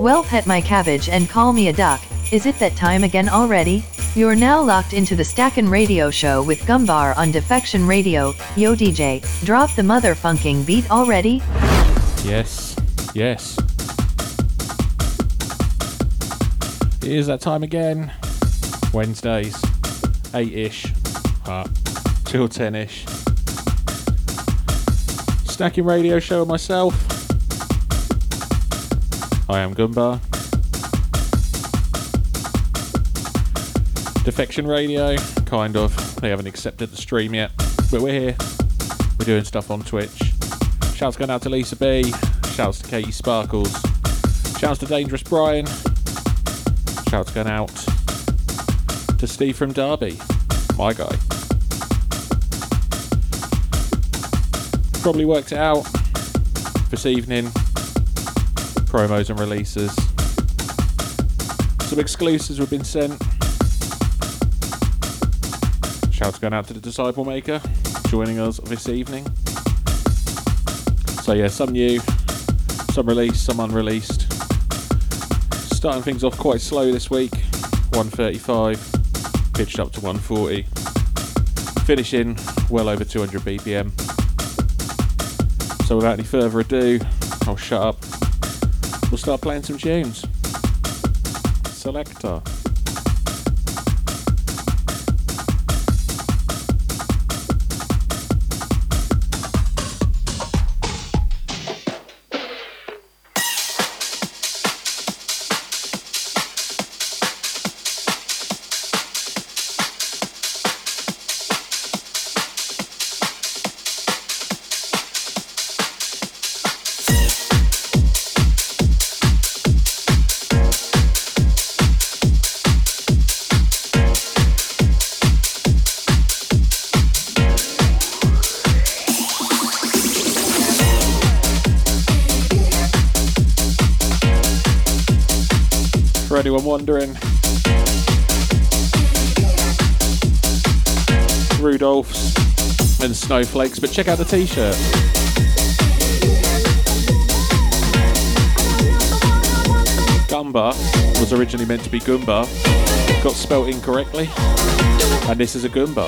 Well, pet my cabbage and call me a duck. Is it that time again already? You're now locked into the Stackin' Radio Show with Gumbar on Defection Radio. Yo, DJ, drop the motherfunking beat already. Yes, yes. It is that time again. Wednesdays, 8 ish, uh, till 10 ish. Stacking Radio Show myself. I am Gumbar. Defection Radio, kind of. They haven't accepted the stream yet, but we're here. We're doing stuff on Twitch. Shouts going out to Lisa B. Shouts to Katie Sparkles. Shouts to Dangerous Brian. Shouts going out to Steve from Derby, my guy. Probably worked it out this evening. Promos and releases. Some exclusives have been sent. Shouts going out to the Disciple Maker joining us this evening. So yeah, some new, some released, some unreleased. Starting things off quite slow this week. 135, pitched up to 140. Finishing well over 200 BPM. So without any further ado, I'll shut up. We'll start playing some tunes. Selector. Wondering, Rudolph's and snowflakes, but check out the t-shirt. Gumbar was originally meant to be Goomba, got spelt incorrectly, and this is a Goomba.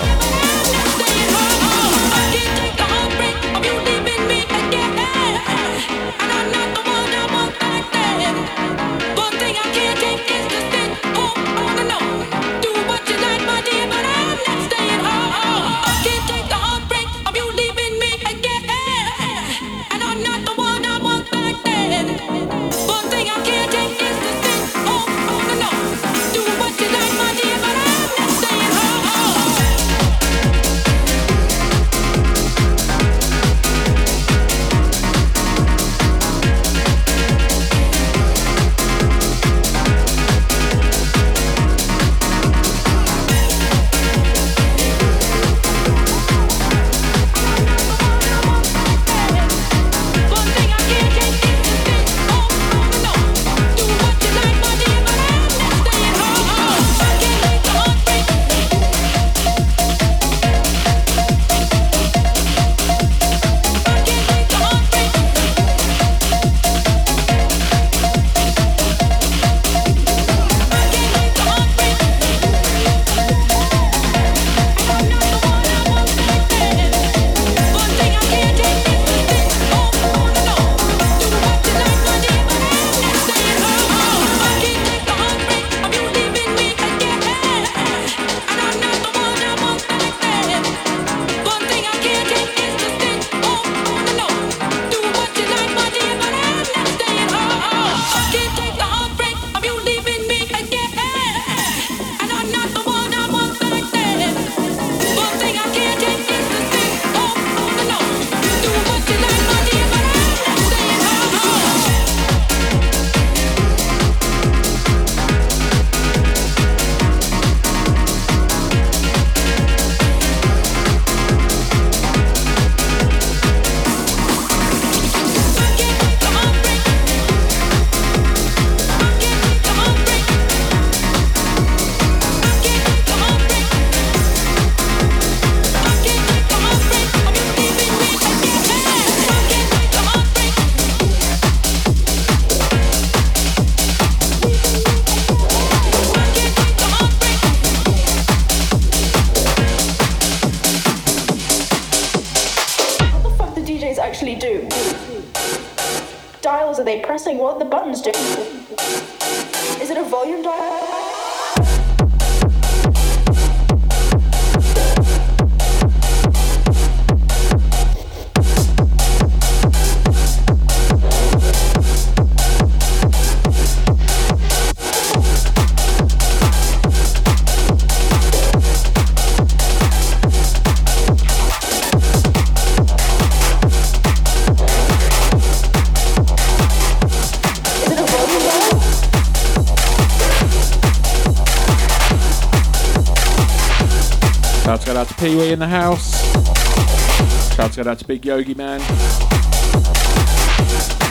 Shouts go out to Pee Wee in the house. Shouts go out to Big Yogi Man.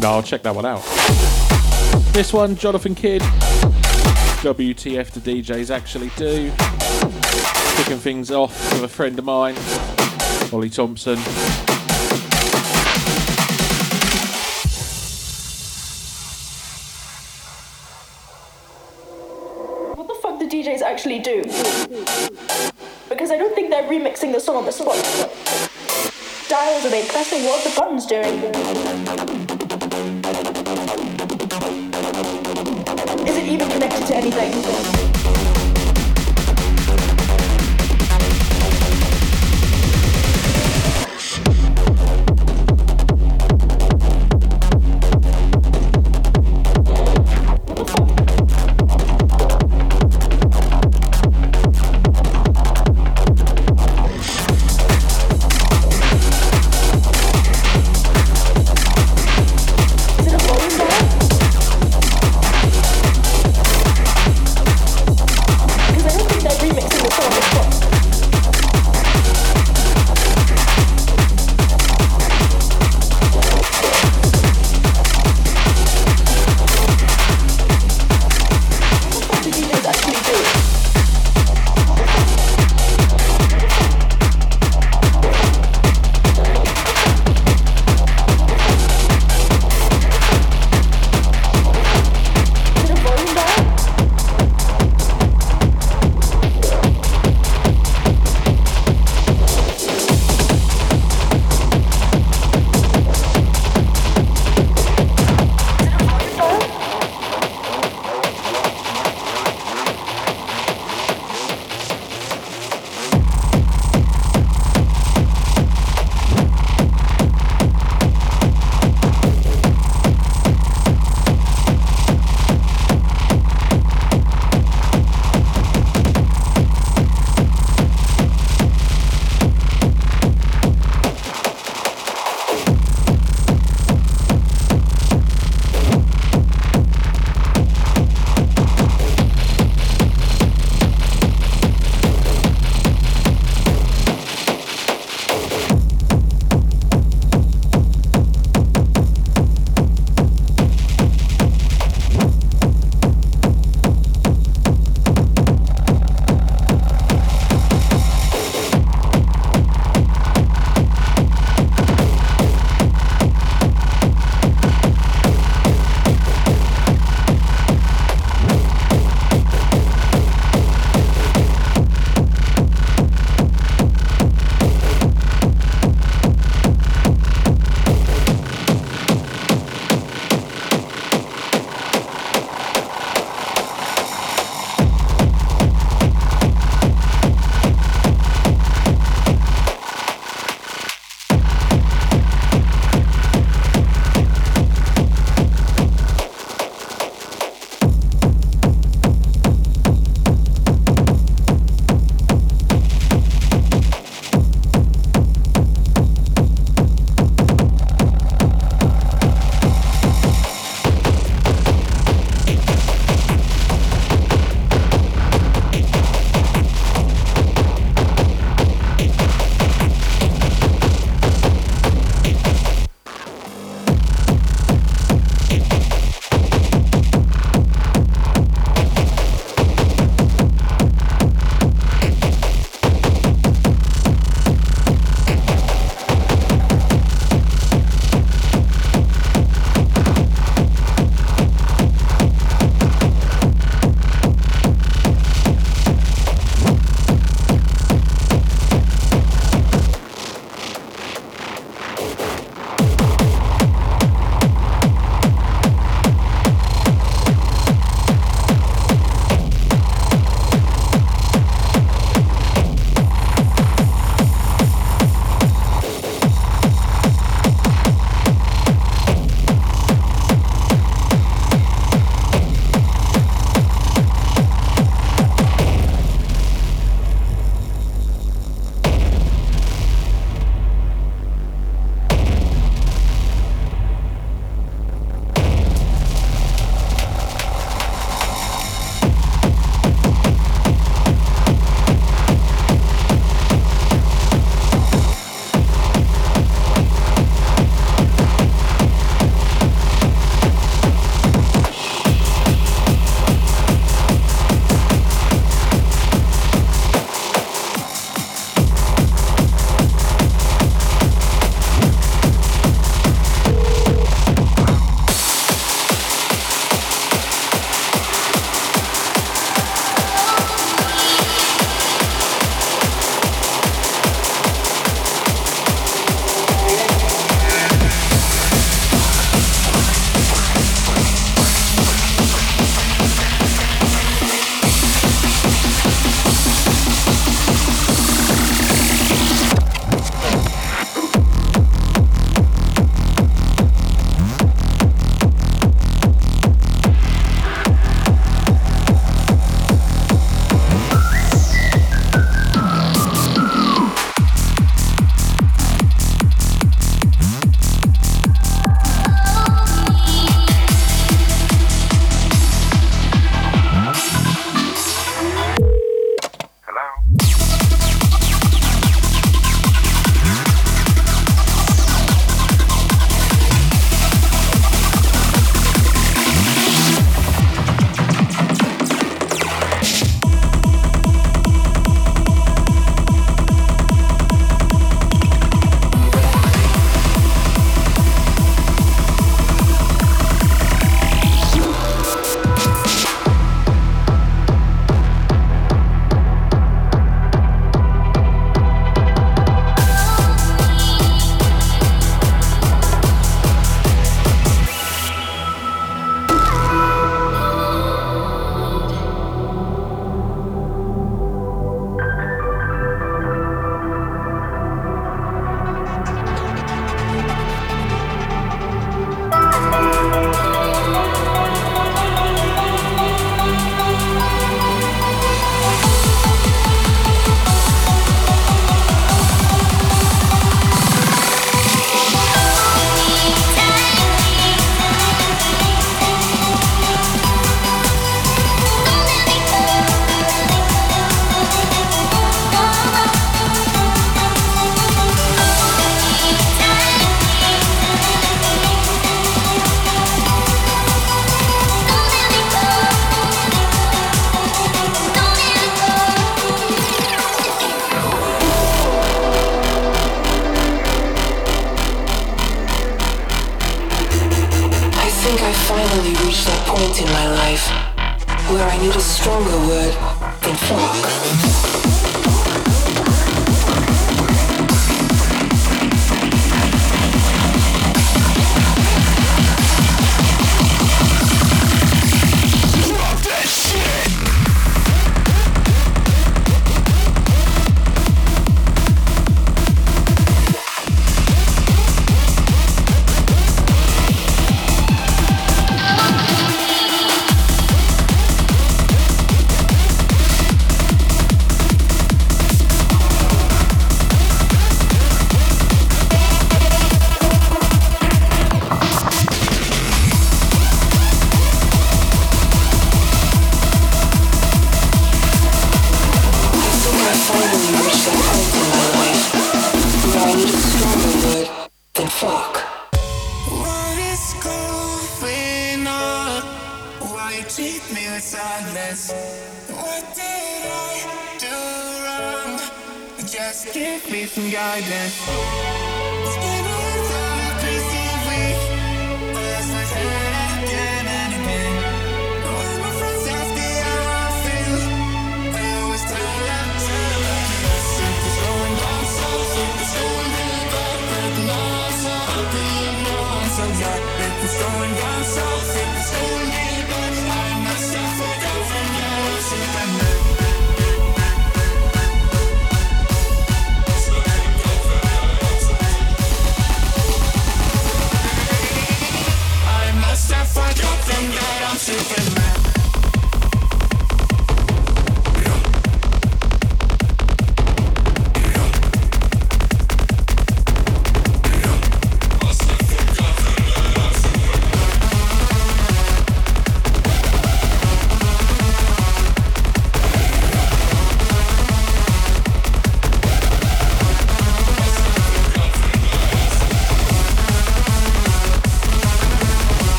No, I'll check that one out. This one, Jonathon Kidd. WTF the DJs actually do. Kicking things off with a friend of mine, Ollie Thompson.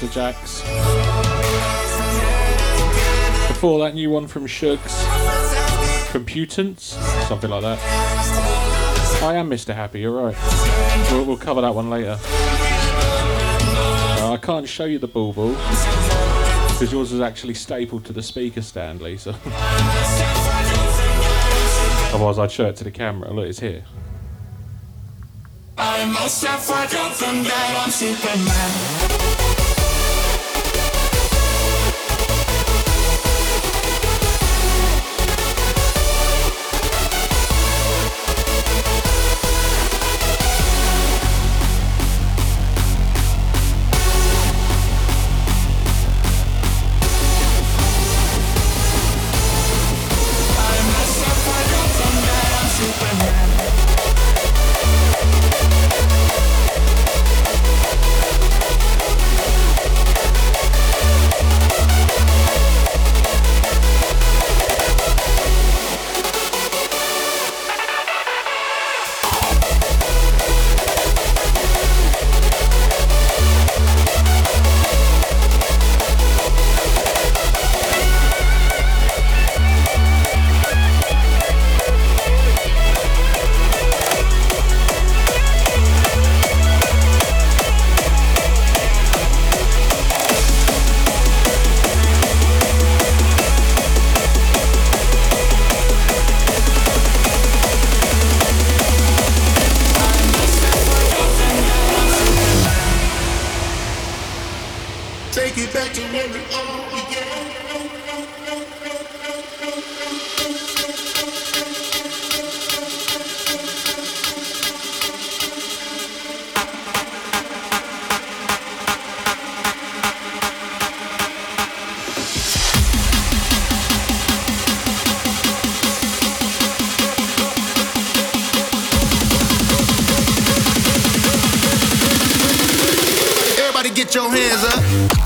Blasterjaxx. Before that, new one from Shugz, Computants, something like that. I am Mr. Happy, you're right. We'll, we'll cover that one later. Uh, I can't show you the bulbul because yours is actually stapled to the speaker stand, Lisa. Otherwise, I'd show it to the camera. Look, it's here. I must have forgotten that I'm Superman. get your hands up.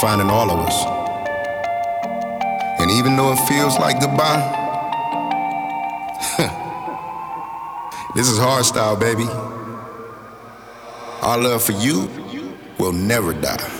defining all of us. And even though it feels like goodbye, this is hard style, baby. Our love for you will never die.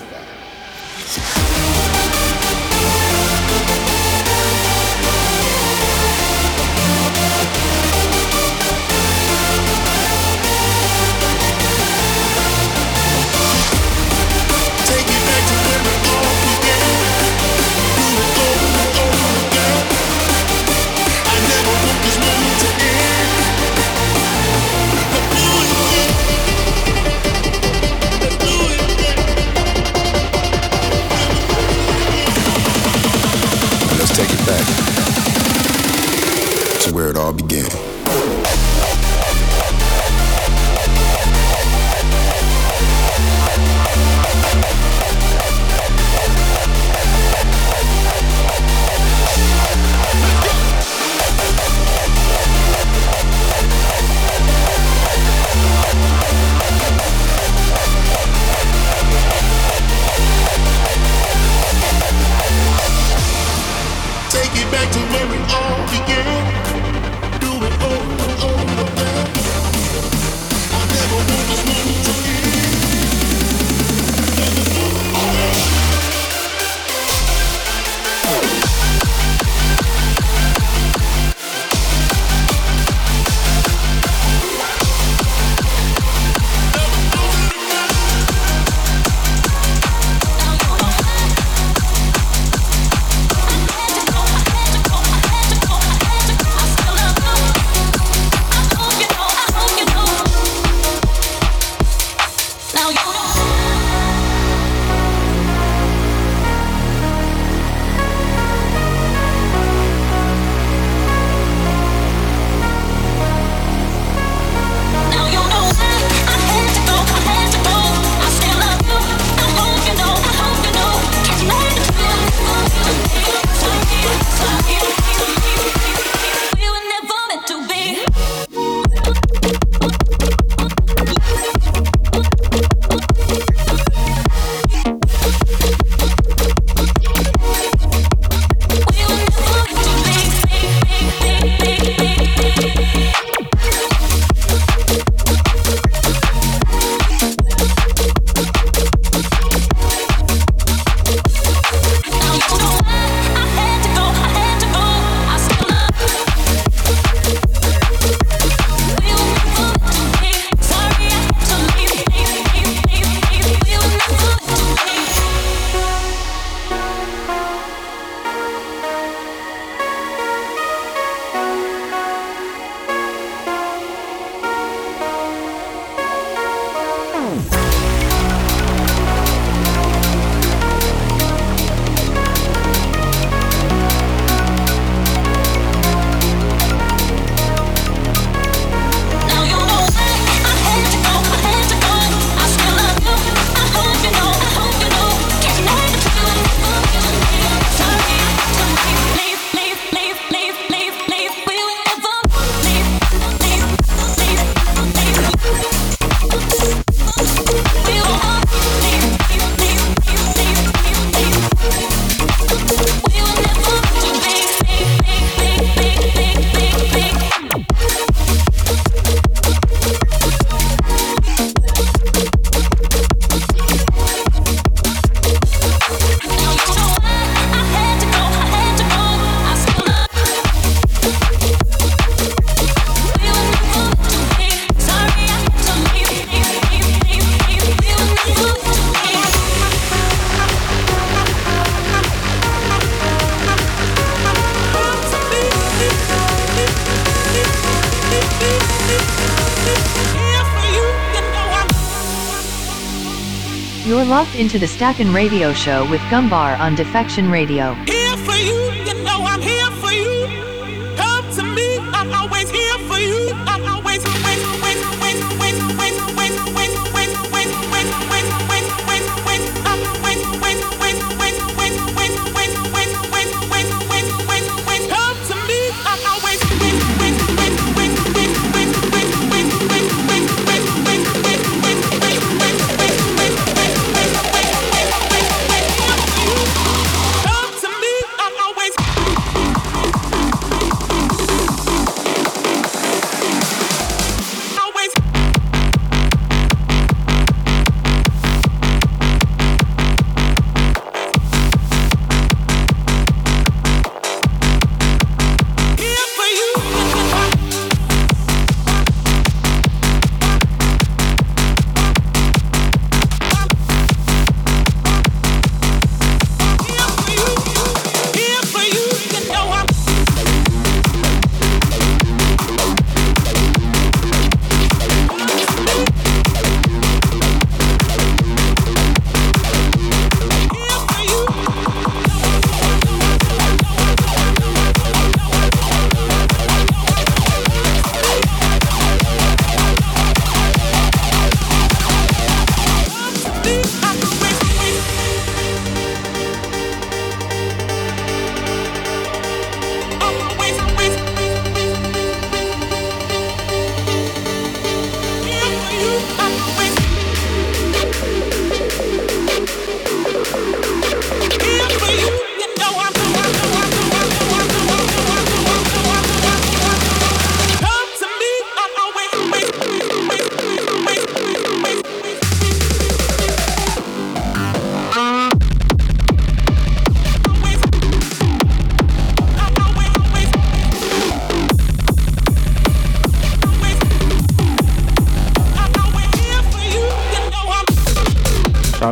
into the Stackin Radio Show with Gumbar on Defection Radio. Here for you.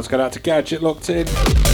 Get out to Gadget locked in.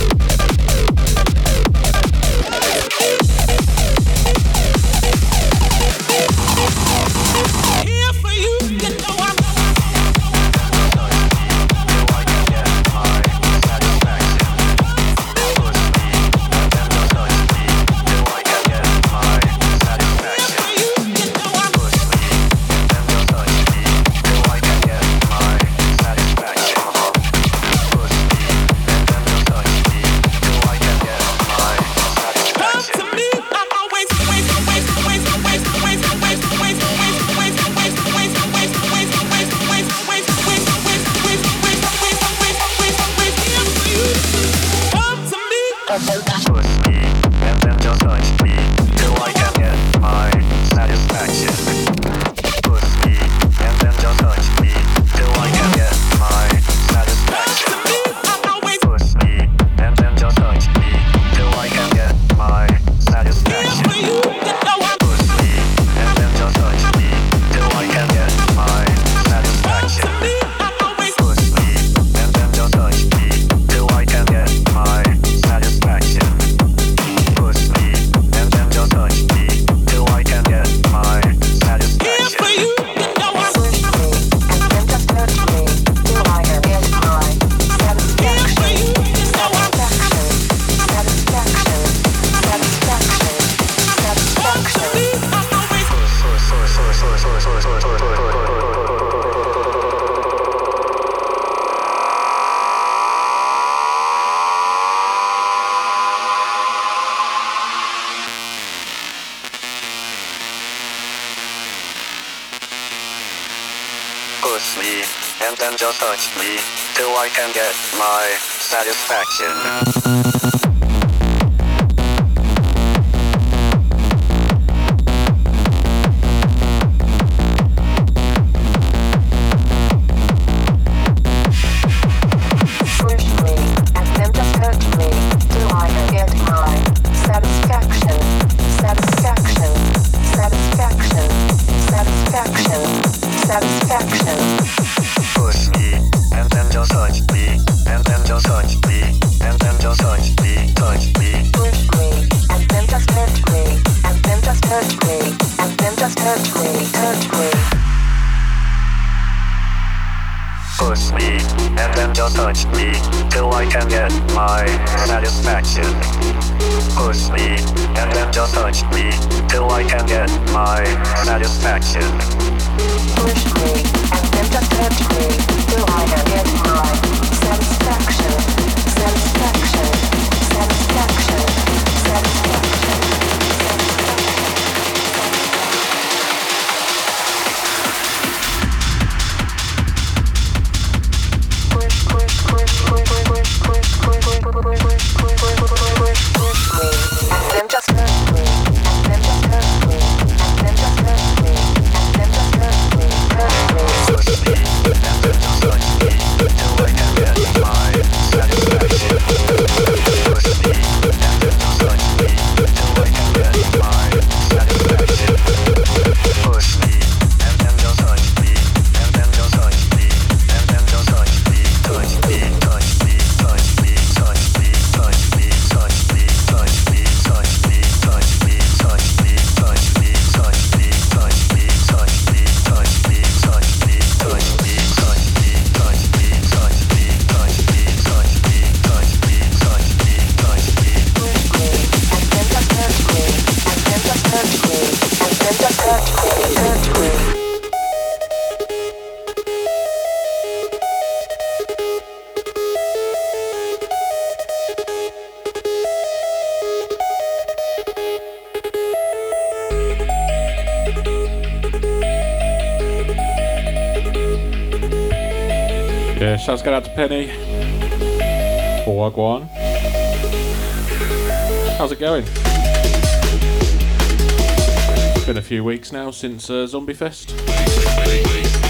Since uh, Zombie Fest.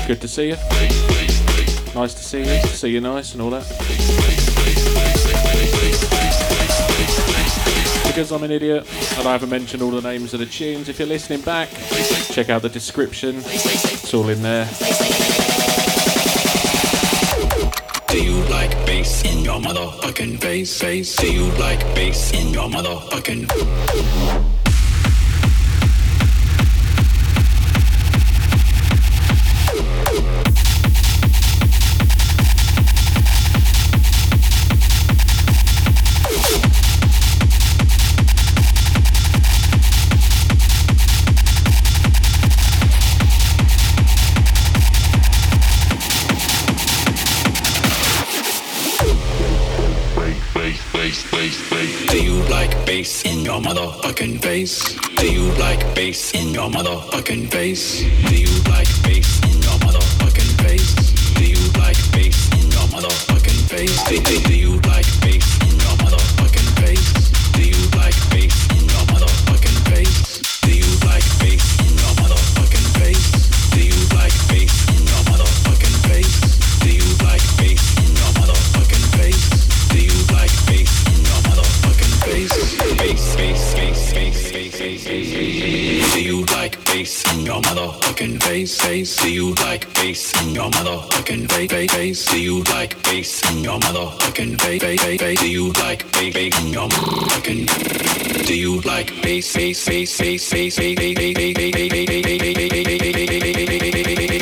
Good to see you. Nice to see you. See you nice and all that. Because I'm an idiot and I haven't mentioned all the names of the tunes, if you're listening back, check out the description. It's all in there. Do you like bass in your motherfucking face? Face? Do you like bass in your motherfucking? Do you like bass in your motherfucking face? Do you like bass in your motherfucking face? Do you like bass in your motherfucking face? Do you like bass in your motherfucking face? Do, you like bass in your motherfucking face? Do you like bass in your motherfucking face? Face. Do you like bass in your motherfucking face? Face. face? Do you like bass in your motherfucking face? Face. face, face? Do you like bass bass in your motherfucking? Do you like bass bass bass bass bass bass bass bass bass Do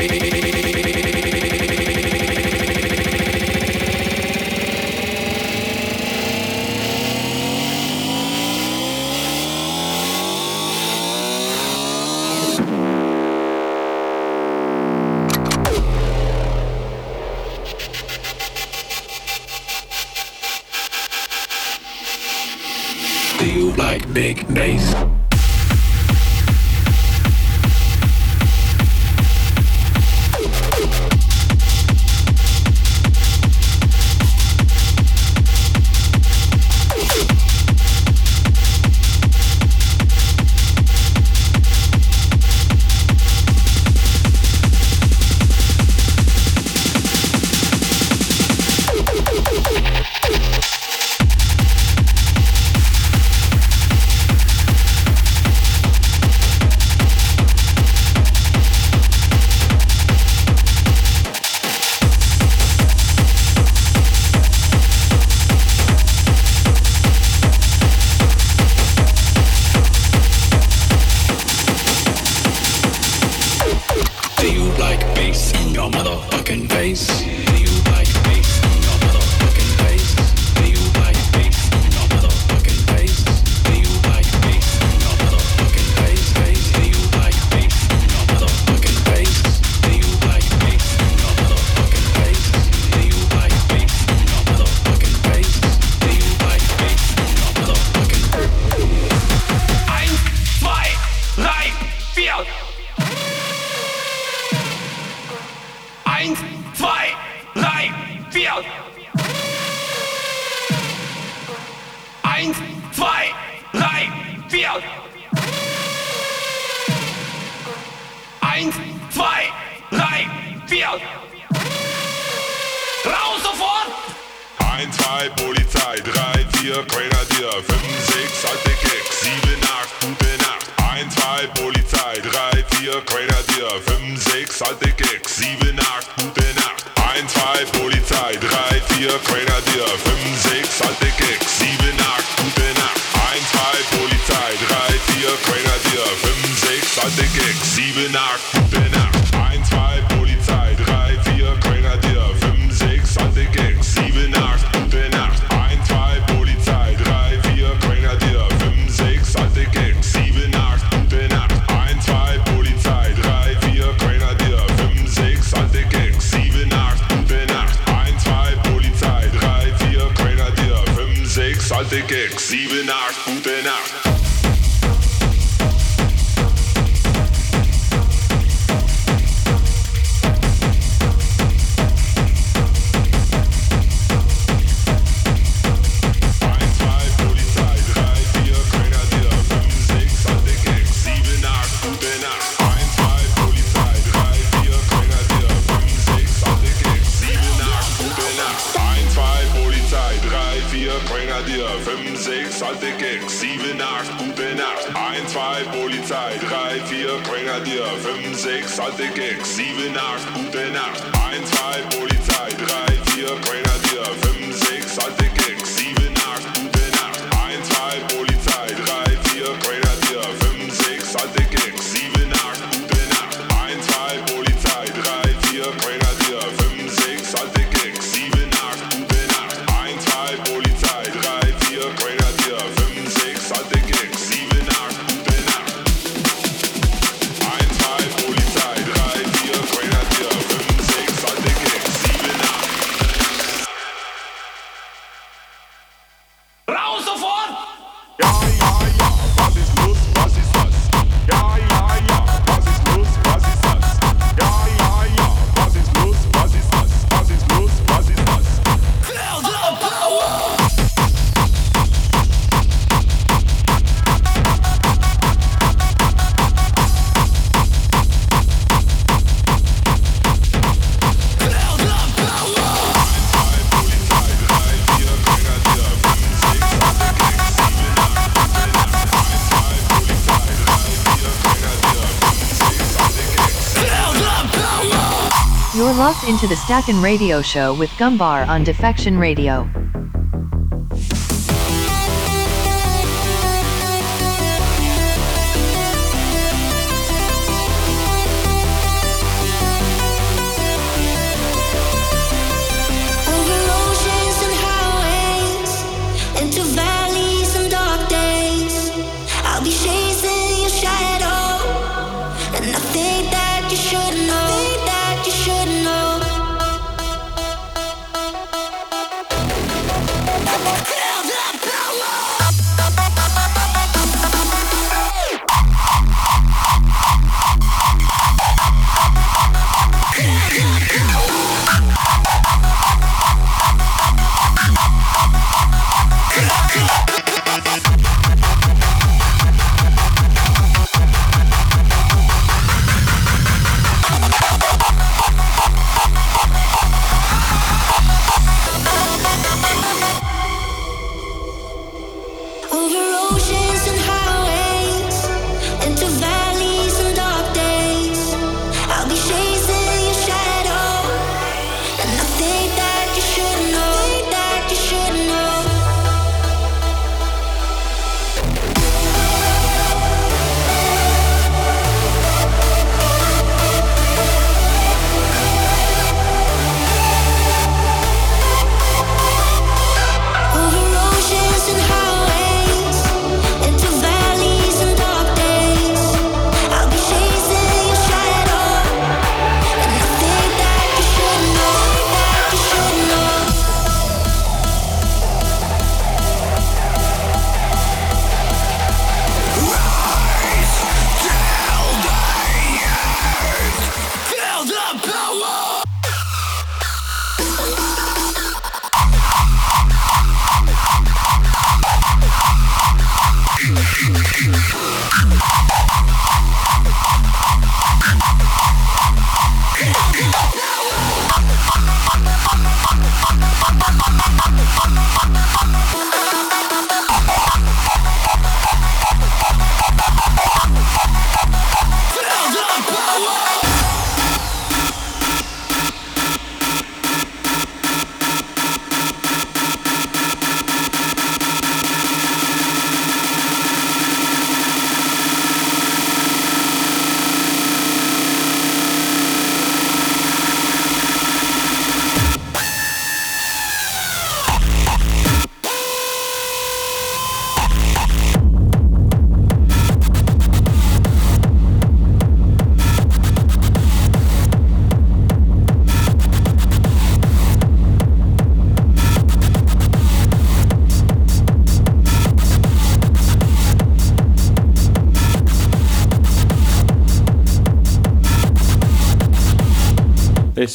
into the Stackin' Radio Show with Gumbar on Defection Radio.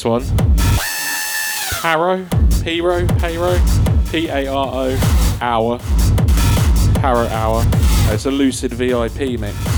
One. Paro, Piro, Paro, P A R O, Hour. Paro Hour. It's a Lucid VIP mix.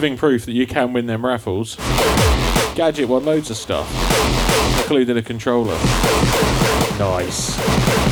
Living proof that you can win them raffles. Gadget won loads of stuff, including a controller. Nice.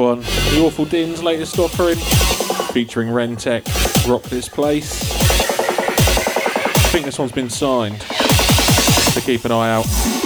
one. The Awful Din's latest offering, featuring Ren-Tec, Rock This Place. I think this one's been signed, so keep an eye out.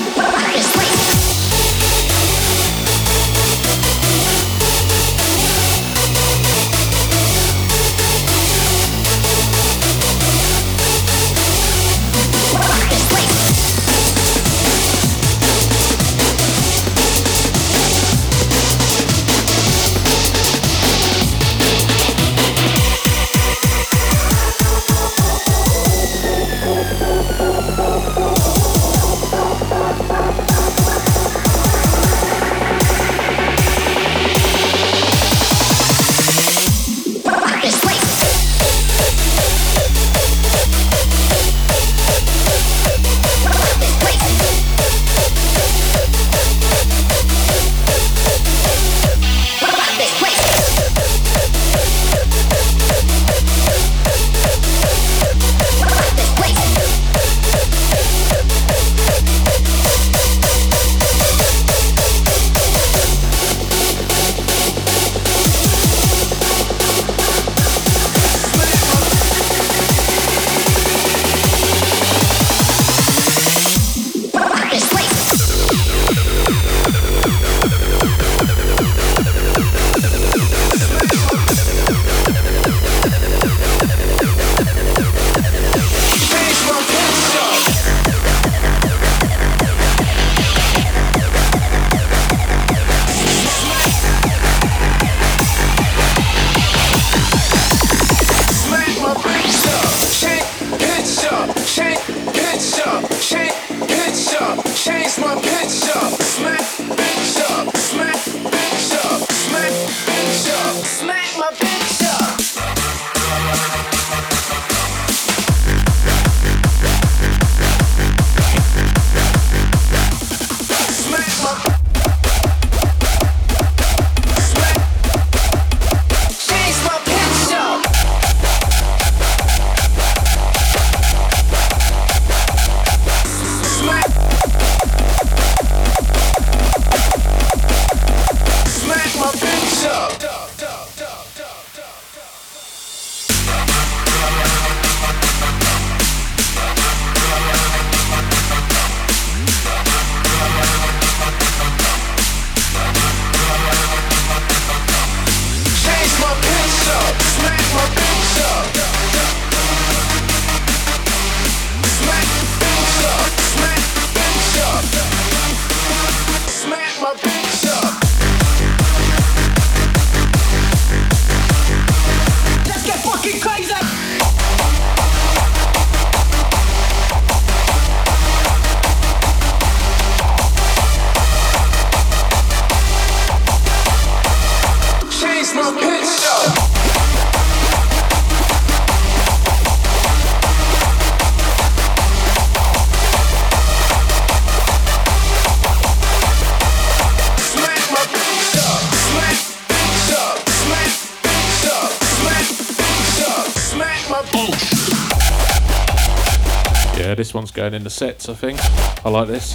going into sets, I think. I like this.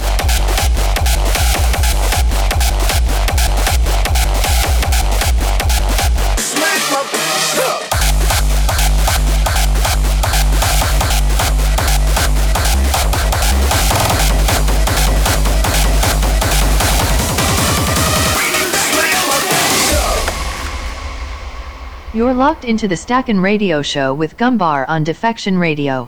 You're locked into the Stackin' Radio Show with Gumbar on Defection Radio.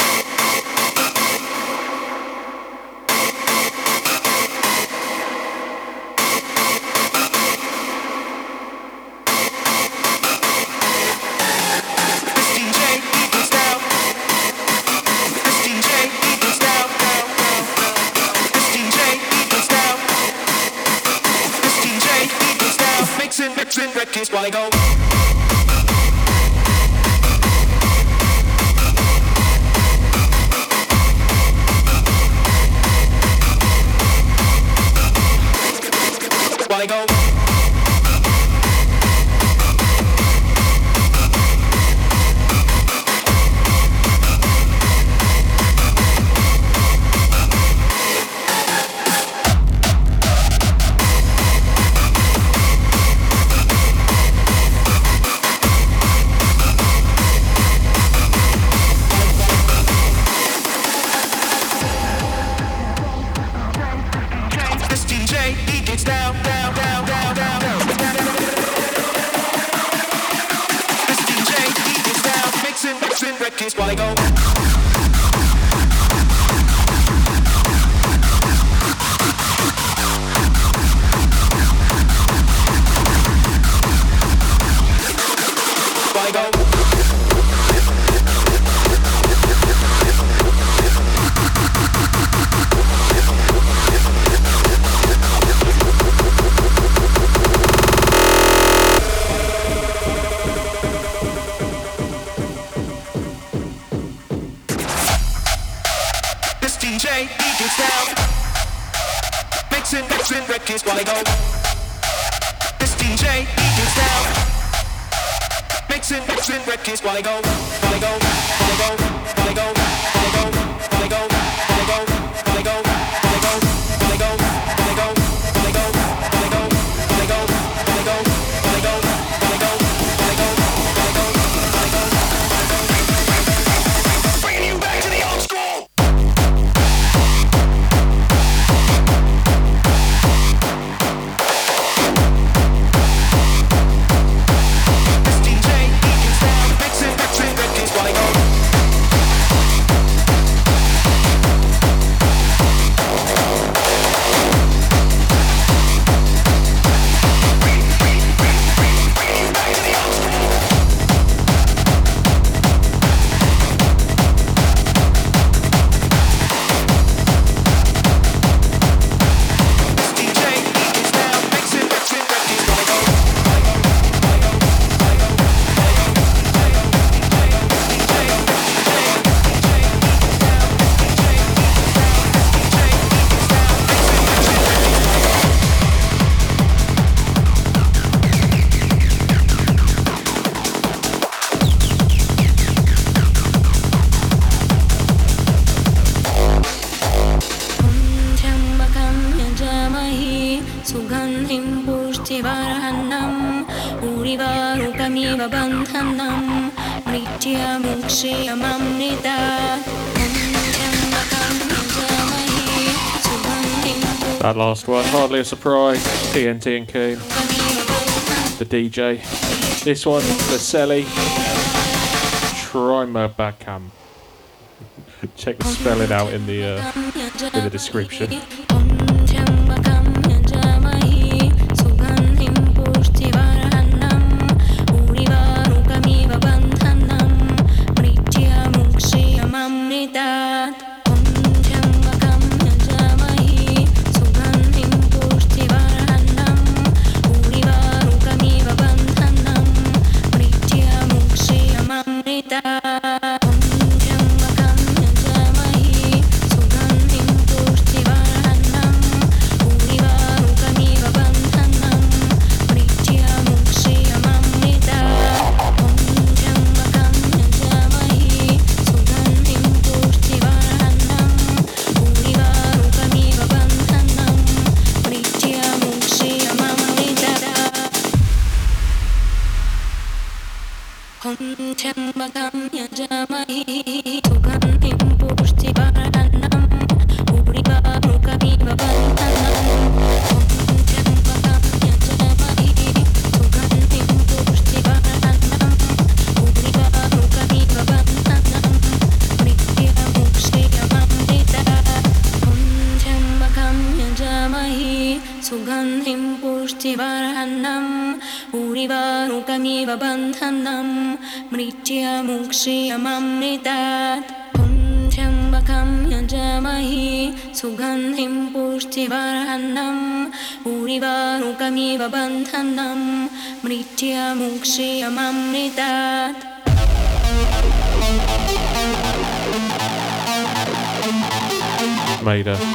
one, hardly a surprise. TNT and Coone, the DJ. This one, Veseli, Trimer Backham. Check the spelling out in the uh, in the description.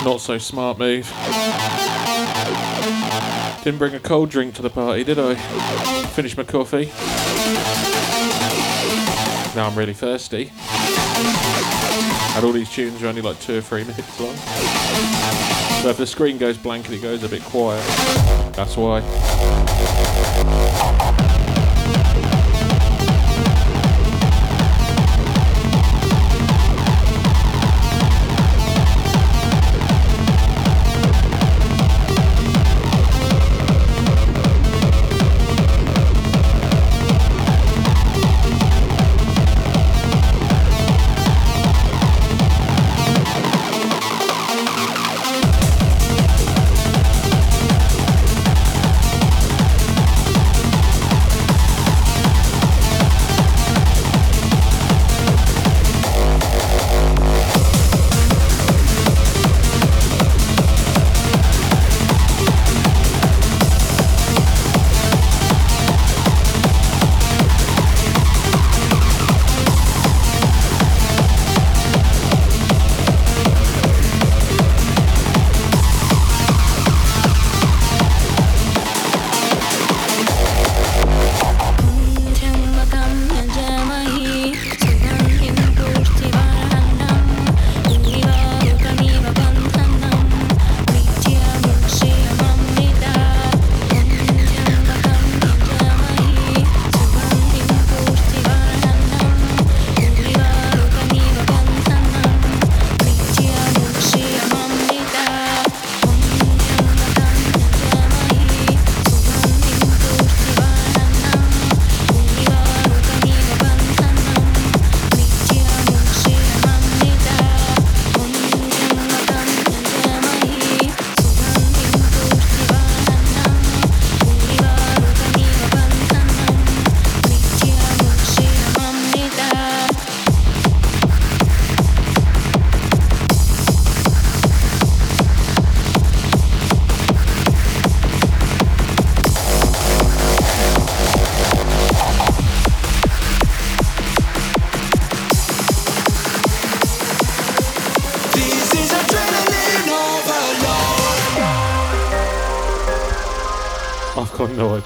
Not so smart move. Didn't bring a cold drink to the party, did I? Finished my coffee. Now I'm really thirsty. And all these tunes are only like two or three minutes long. So if the screen goes blank and it goes a bit quiet, that's why.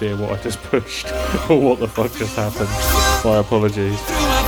idea what I just pushed or what the fuck just happened. My apologies.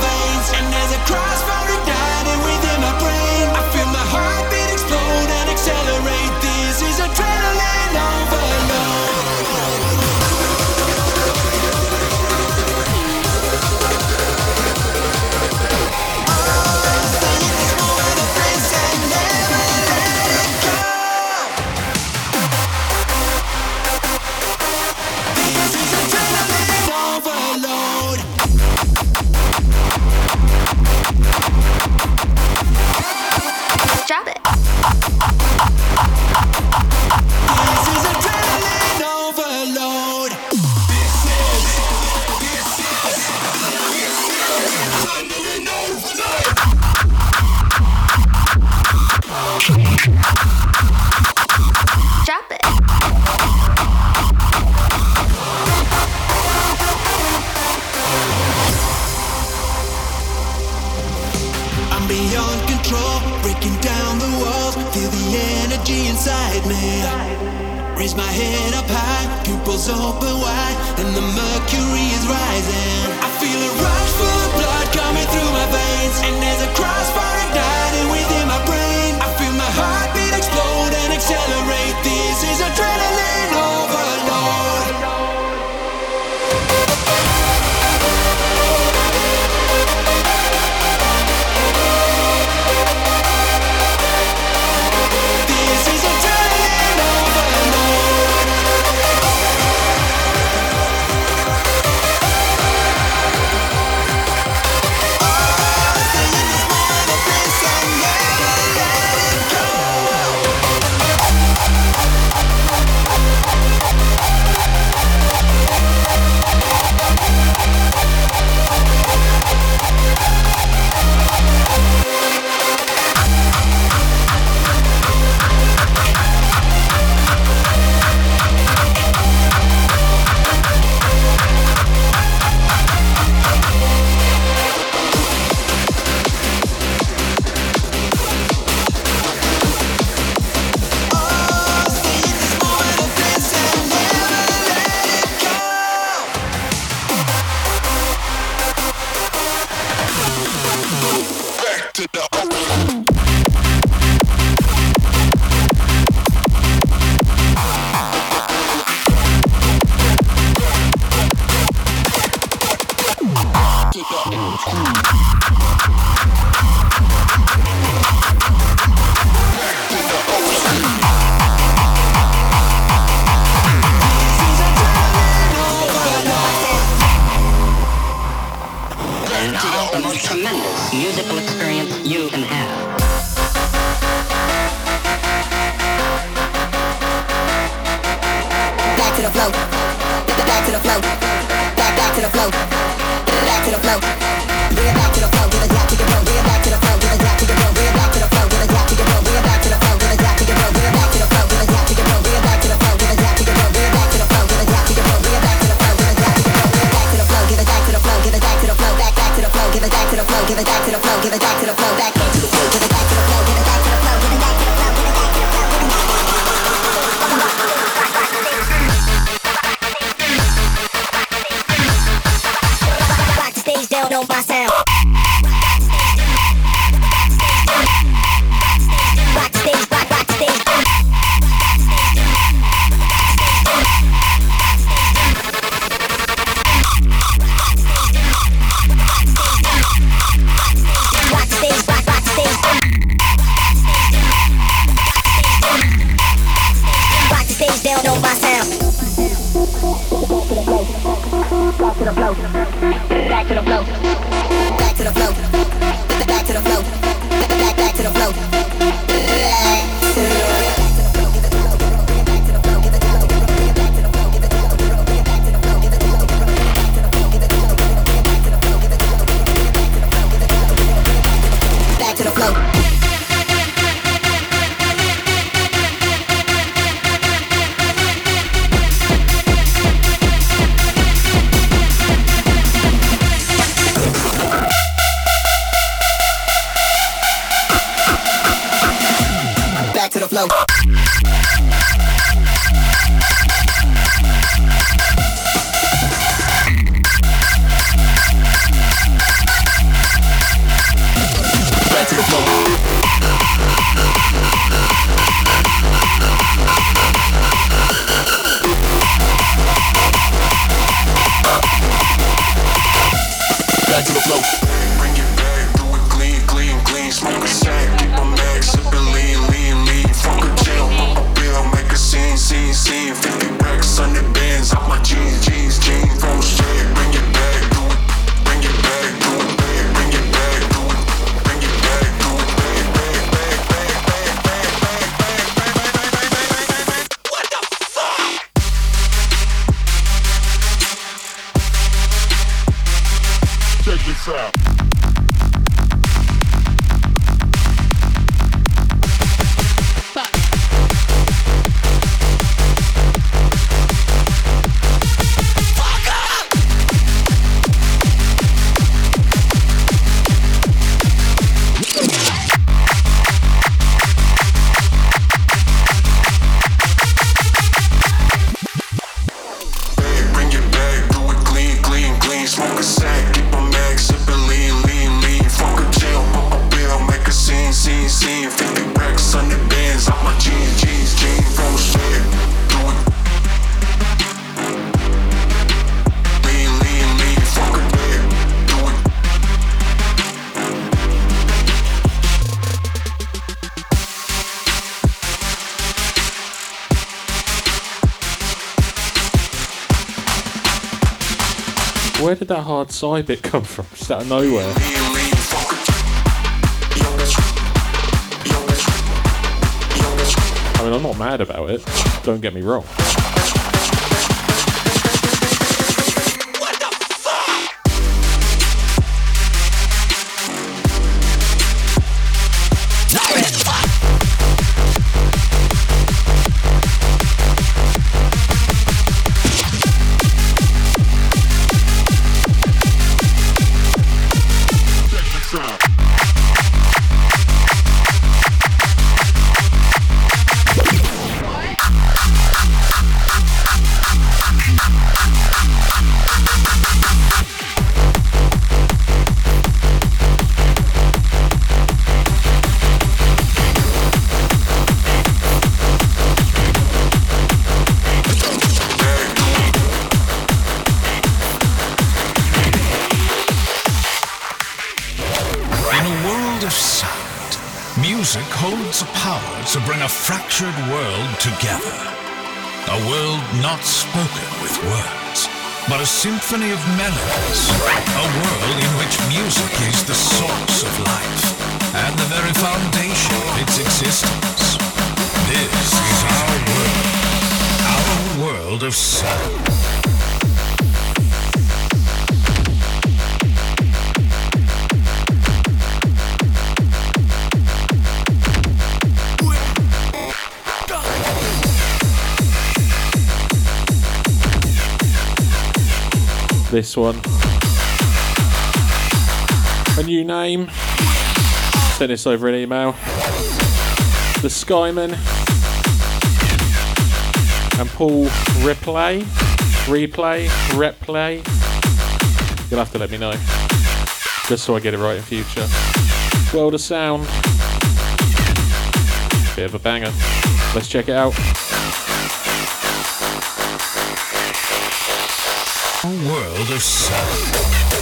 that hard side bit come from? Just out of nowhere. I mean, I'm not mad about it. Don't get me wrong. of melodies, a world in which music is the source of life and the very foundation of its existence. This is our world, our world of sound. this one. A new name. Send this over an email. The Skyman and Paul Replay. Replay. Replay. You'll have to let me know. Just so I get it right in future. World of Sound. Bit of a banger. Let's check it out. Oh, wow. Other Side.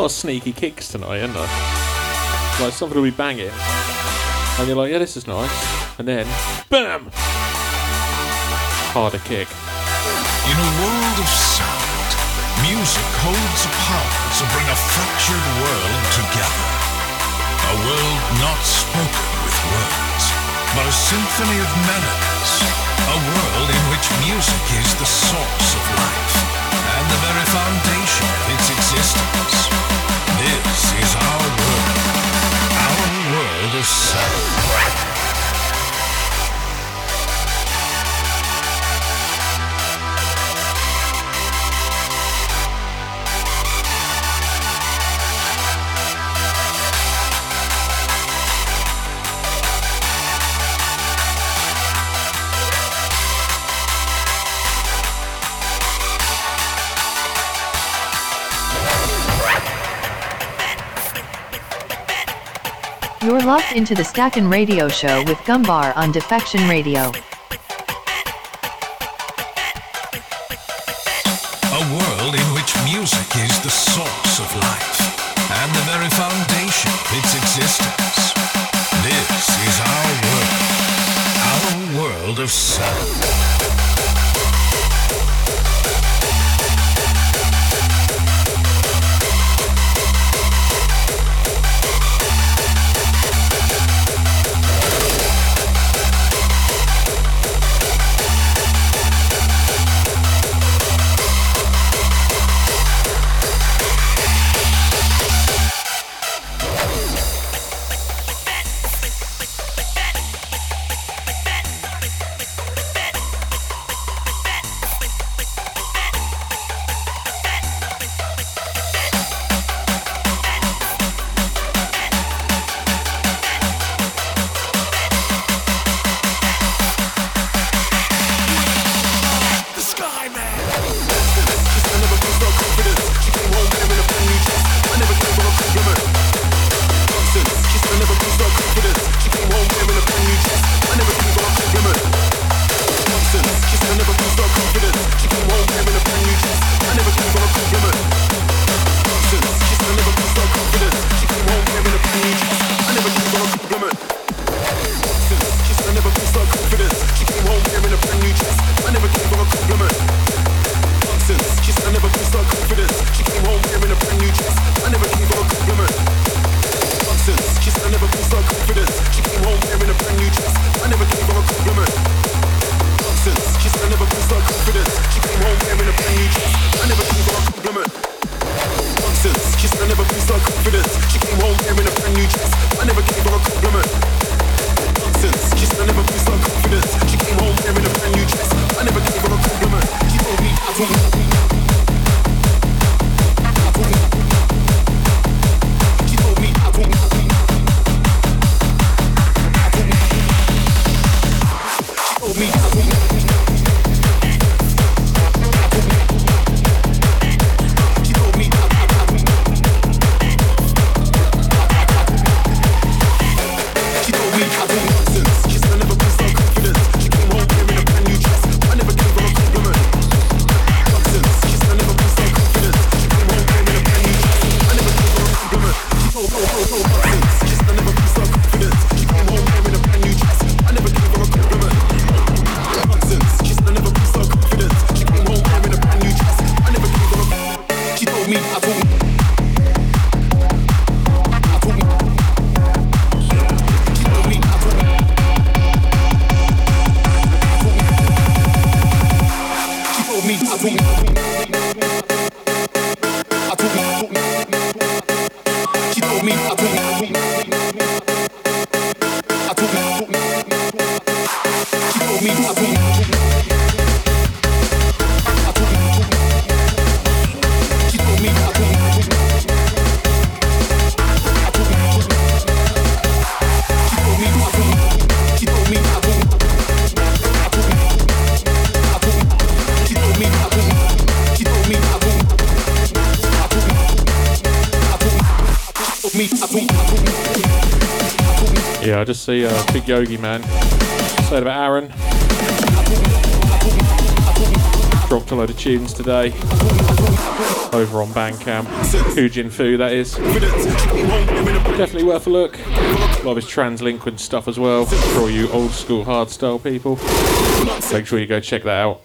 lot of sneaky kicks tonight, isn't there? Like something will be banging, and you're like, yeah, this is nice, and then, bam, harder kick. In a world of sound, music holds the power to bring a fractured world together. A world not spoken with words, but a symphony of melodies. A world in which music is the source of life the very foundation of its existence. This is our world, our world of sound. into the Stackin' Radio Show with Gumbar on Defection Radio. I just see a big yogi man. Said about Aaron. Dropped a load of tunes today. Over on Bandcamp. Hujin Fu, that is. Definitely worth a look. A lot of his translinquent stuff as well. For all you old school hardstyle people. Make sure you go check that out.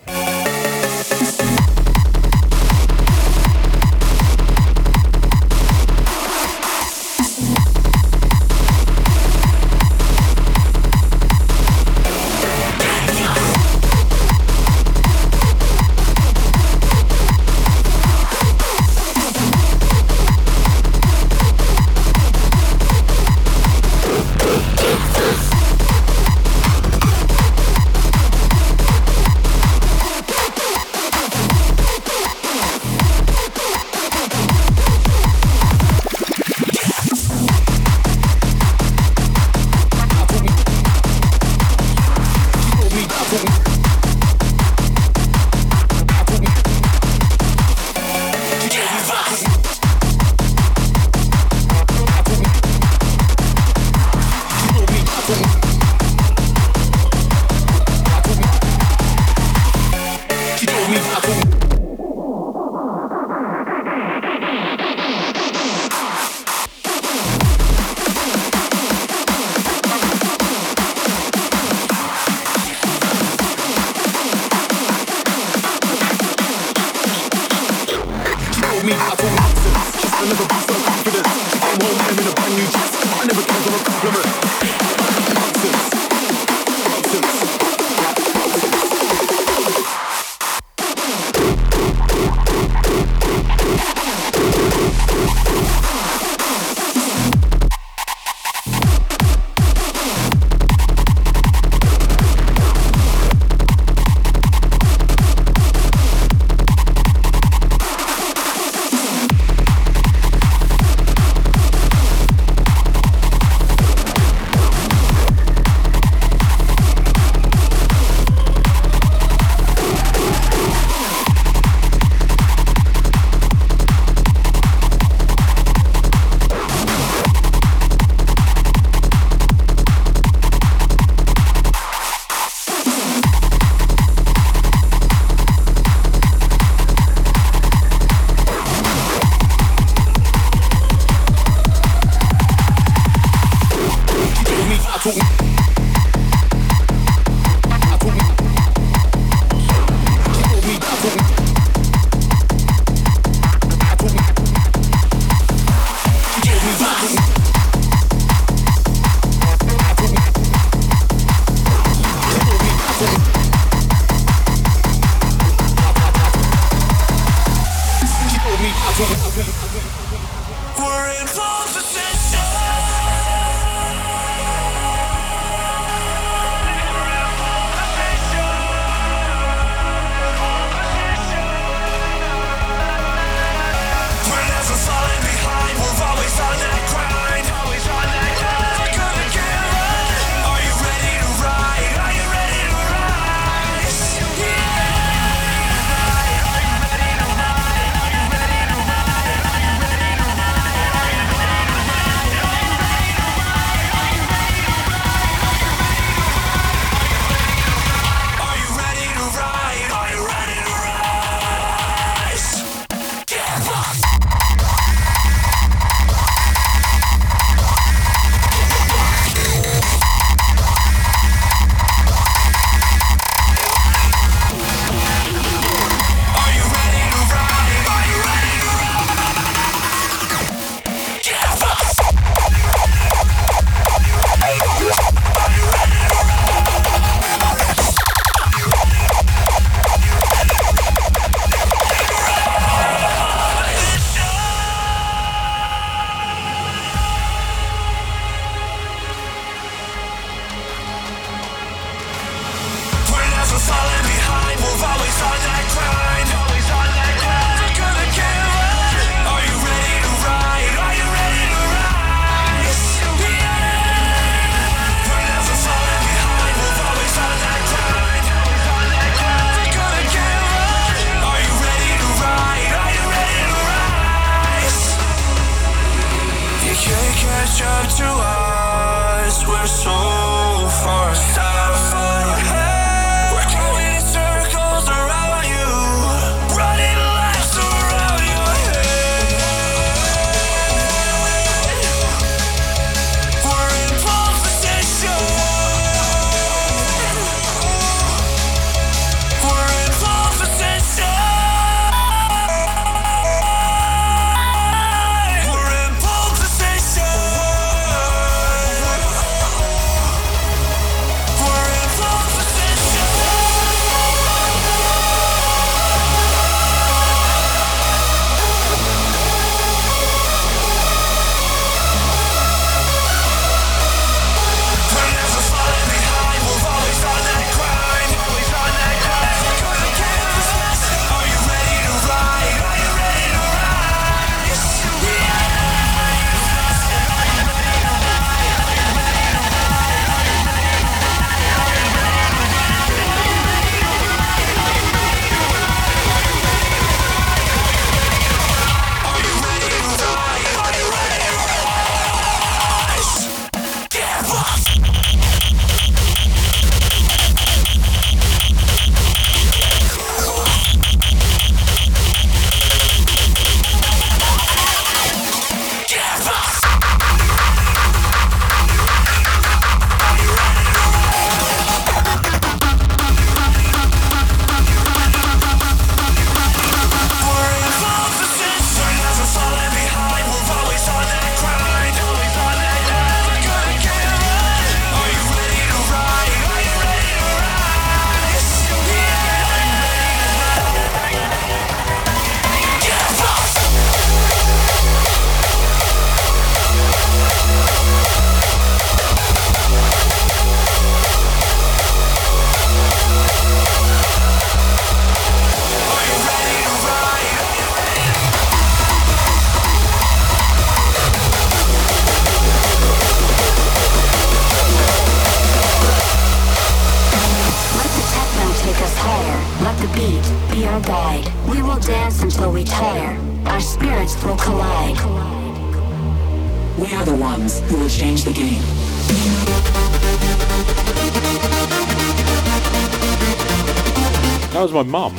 my mum.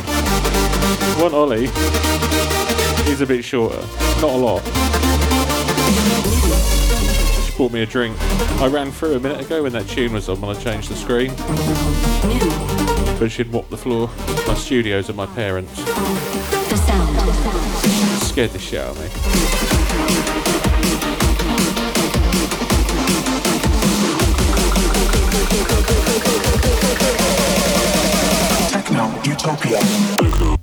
One Ollie. He's a bit shorter. Not a lot. She bought me a drink. I ran through a minute ago when that tune was on when I changed the screen. But she'd walked the floor. My studios and my parents. Scared the shit out of me. utopia.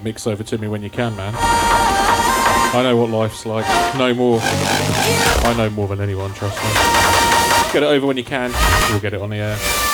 That mix over to me when you can, man. I know what life's like. No more. I know more than anyone, trust me. Get it over when you can. We'll get it on the air.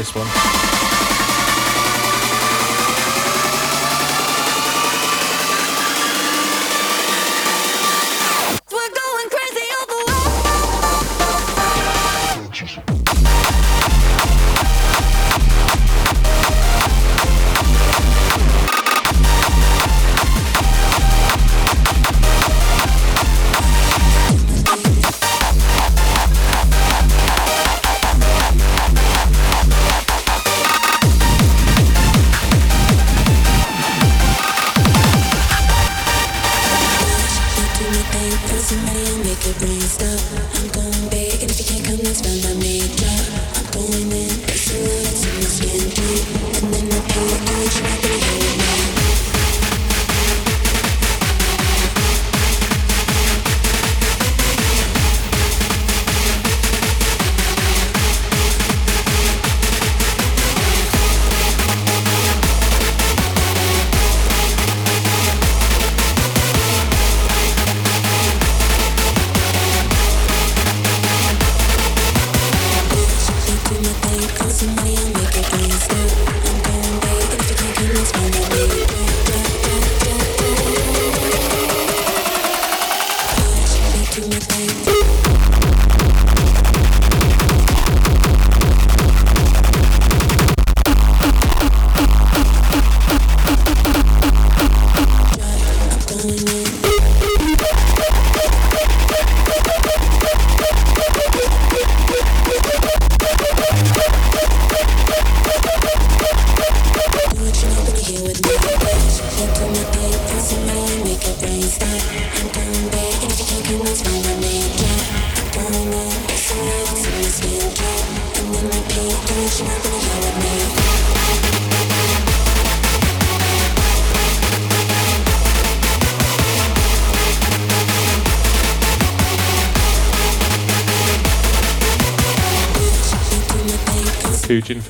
This one.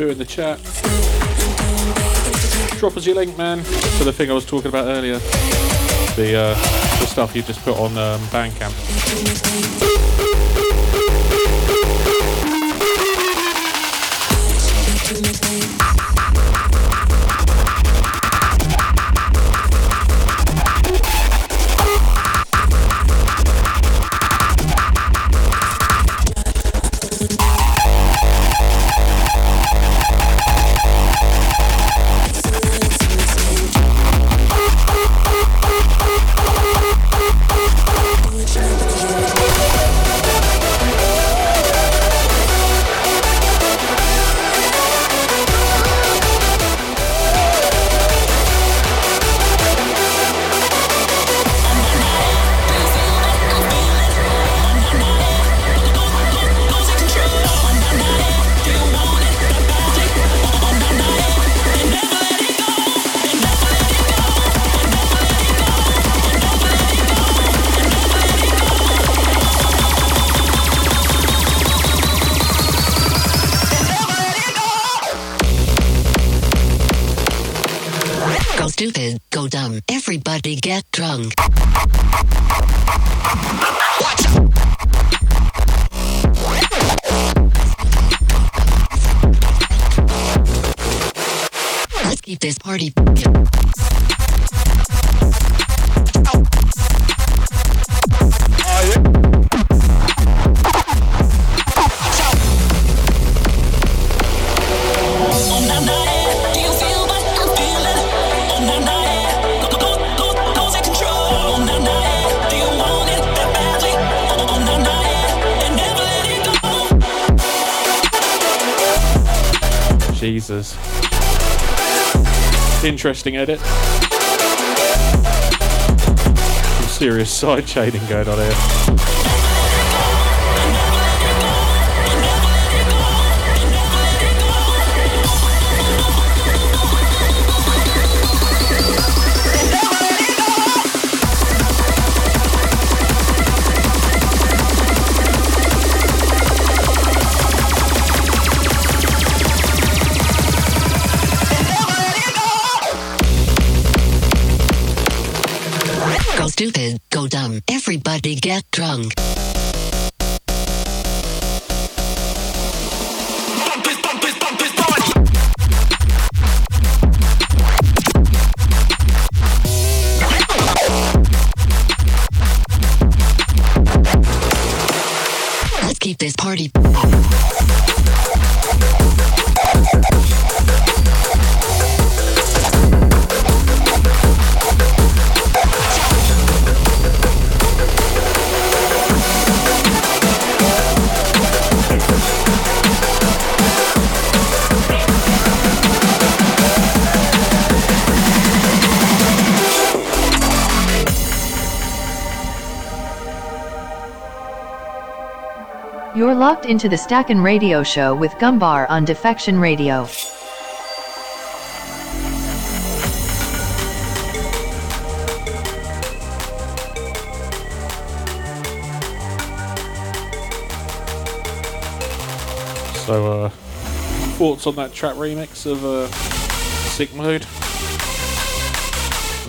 Fu in the chat. Drop us your link, man, to the thing I was talking about earlier. The uh, the stuff you just put on um, Bandcamp. Interesting edit. Some serious side chaining going on here. Locked into the Stackin' Radio Show with Gumbar on Defection Radio. So, uh, thoughts on that trap remix of uh, Sick Mode?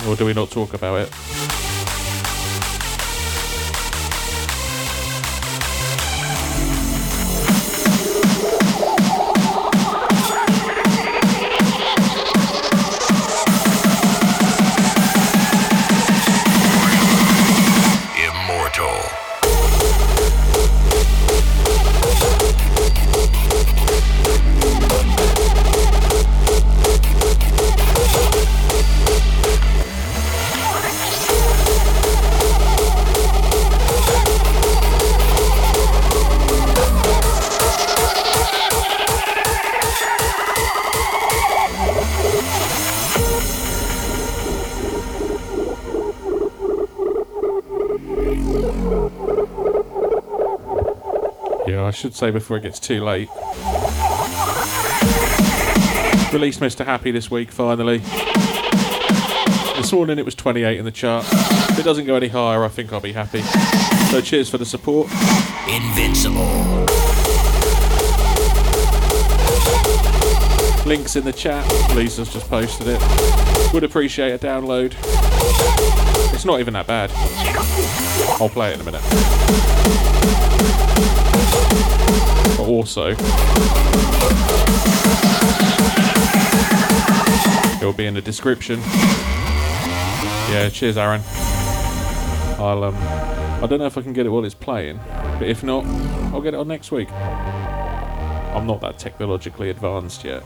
Or do we not talk about it? Say before it gets too late. Released Mr. Happy this week, finally. This morning it was 28 in the chart. If it doesn't go any higher, I think I'll be happy. So cheers for the support. Invincible. Links in the chat. Lisa's just posted it. Would appreciate a download. It's not even that bad. I'll play it in a minute. But also, it'll be in the description. Yeah, cheers, Aaron. I'll um, I don't know if I can get it while it's playing, but if not, I'll get it on next week. I'm not that technologically advanced yet.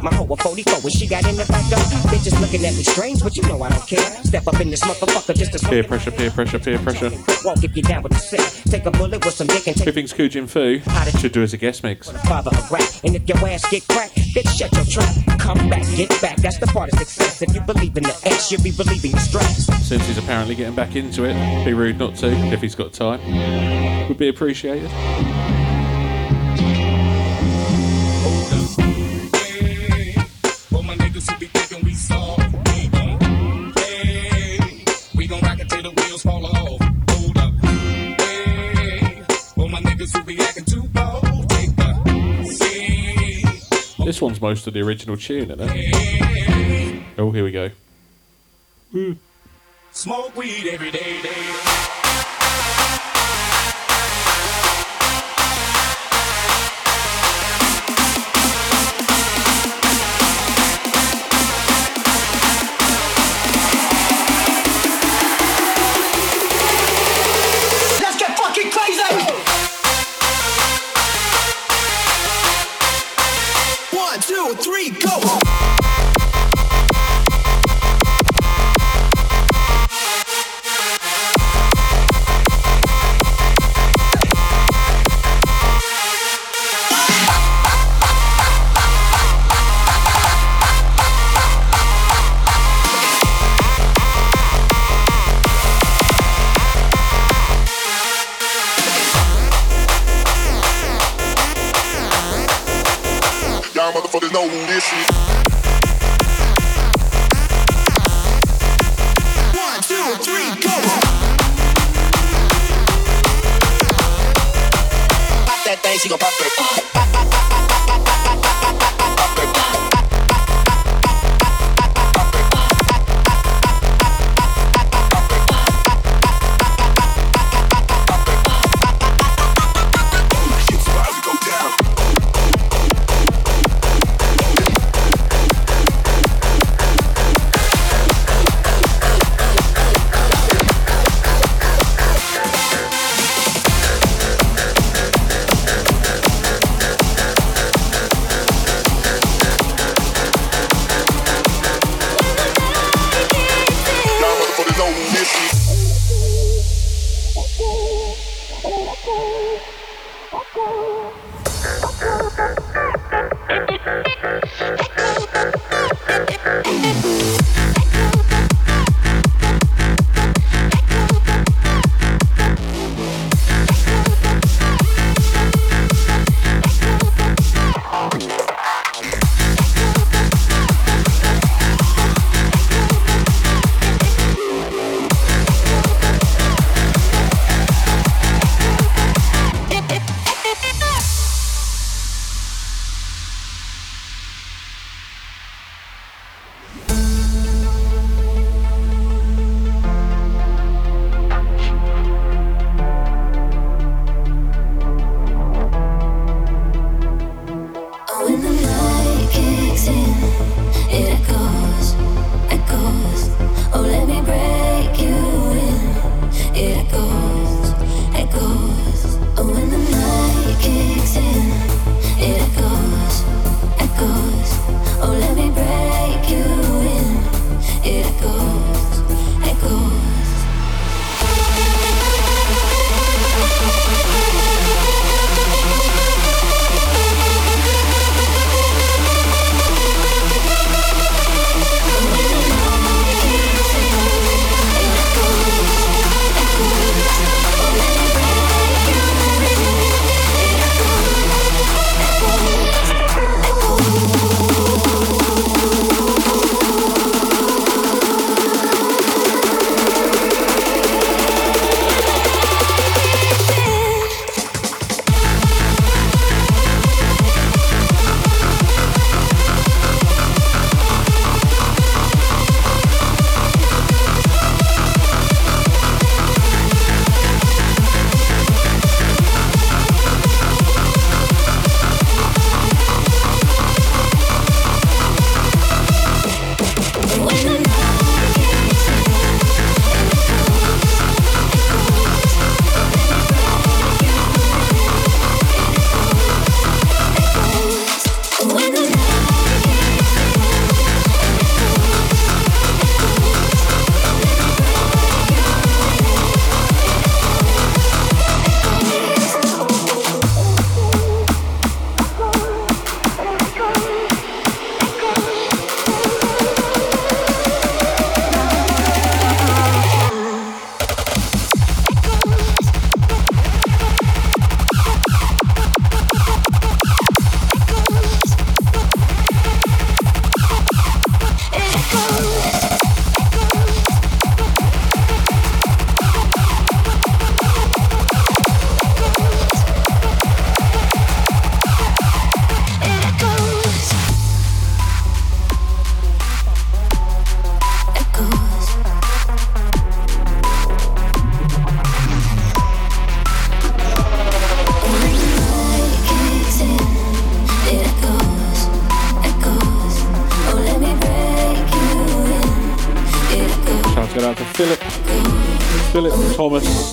Sure. My hoe a 44 when she got in the back door. Bitches looking at me strange, but you know I don't care. Step up in this motherfucker just to Peer pressure, peer pressure, peer pressure. walk if you down with the sick. Take a bullet with some dick and take thinks Kujin Fu should do as a guest mix? father of rap. And if your ass get cracked, bitch, shut your trap. Come back, get back. That's the part of success. If you believe in the X, you'll be believing the stress. Since he's apparently getting back into it, be rude not to if he's got time. Would be appreciated. Most of the original tune, isn't it? Oh, here we go.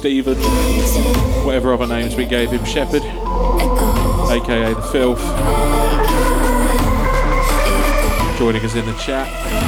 Stephen, whatever other names we gave him, Shepherd, aka the Filth, joining us in the chat.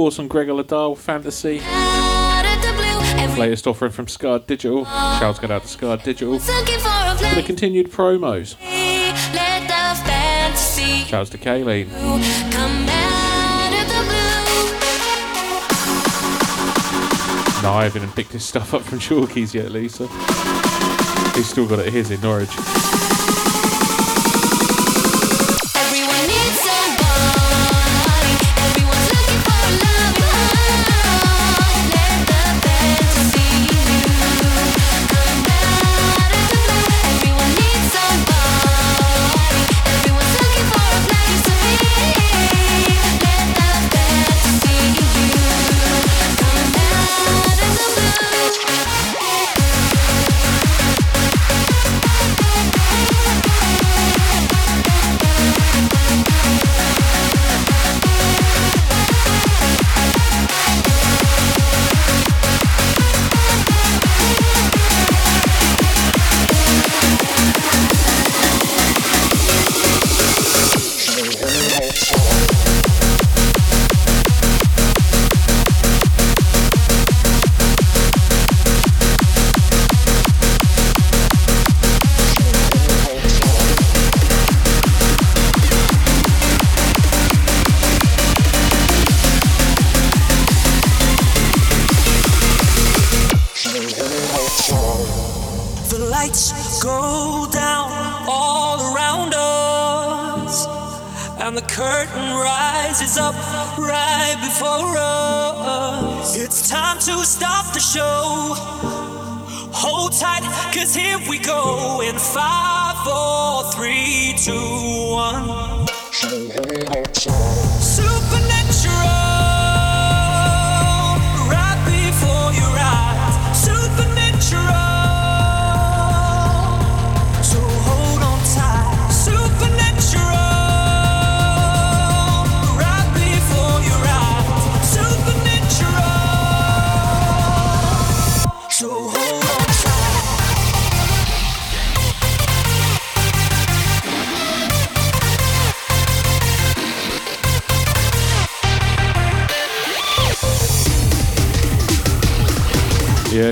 course, on Gregor Ladal Fantasy. Latest offering from Scar Digital. Shouts going out to Scar Digital. For the continued promos. Shouts to Kayleen. No, I haven't picked his stuff up from Chalkies yet, Lisa. He's still got it his in Norwich.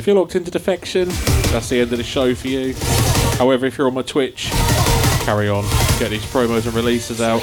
you're locked into defection, that's the end of the show for you. However, if you're on my Twitch, carry on, get these promos and releases out.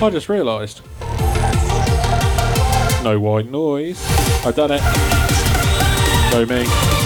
I just realised. No white noise. I've done it. No me.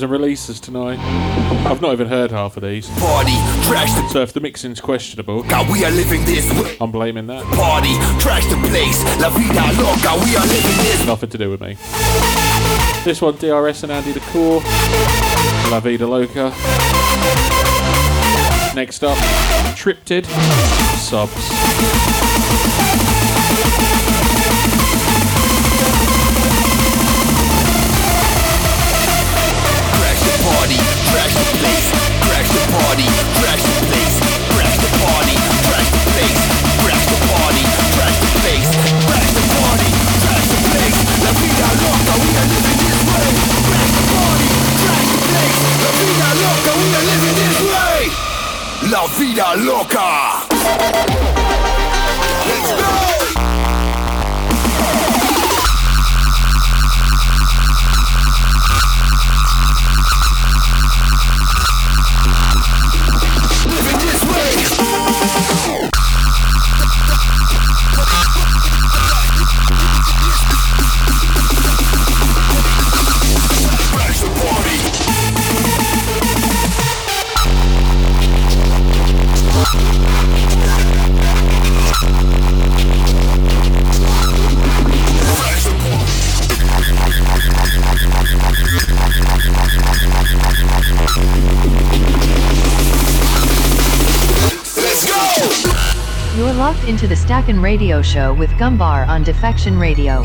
And releases tonight. I've not even heard half of these. Party, trash the So if the mixing's questionable, God, we are living this. I'm blaming that. Party, trash the place. La vida loca, we are living this. Nothing to do with me. This one, DRS and Andy the Core. La Vida Loca. Next up, Triptid. Subs. Vida loca. Stackin' Radio Show with Gumbar on Defection Radio.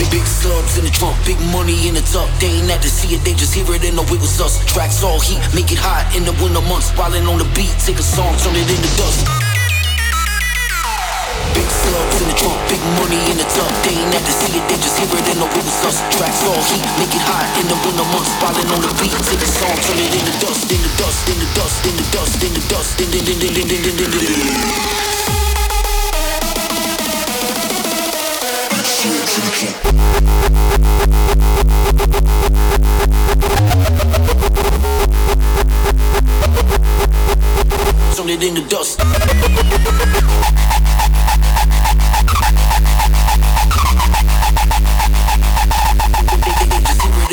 Big, slugs in the trunk, big money in the tuck. They ain't at to see it, they just hear it and know it was us. Tracks all heat, make it hot in the winter months. Wildin' on the beat, take a song, turn it into dust. Big slugs in the trunk, big money in the tuck. They ain't at to see it, they just hear it and know it was us. Tracks all heat, make it hot in the winter months. Wildin' on the beat, take a song, turn it into dust, into dust, into dust, into dust, into dust, into dust, into dust, into dust. In the dust Turn it into dust.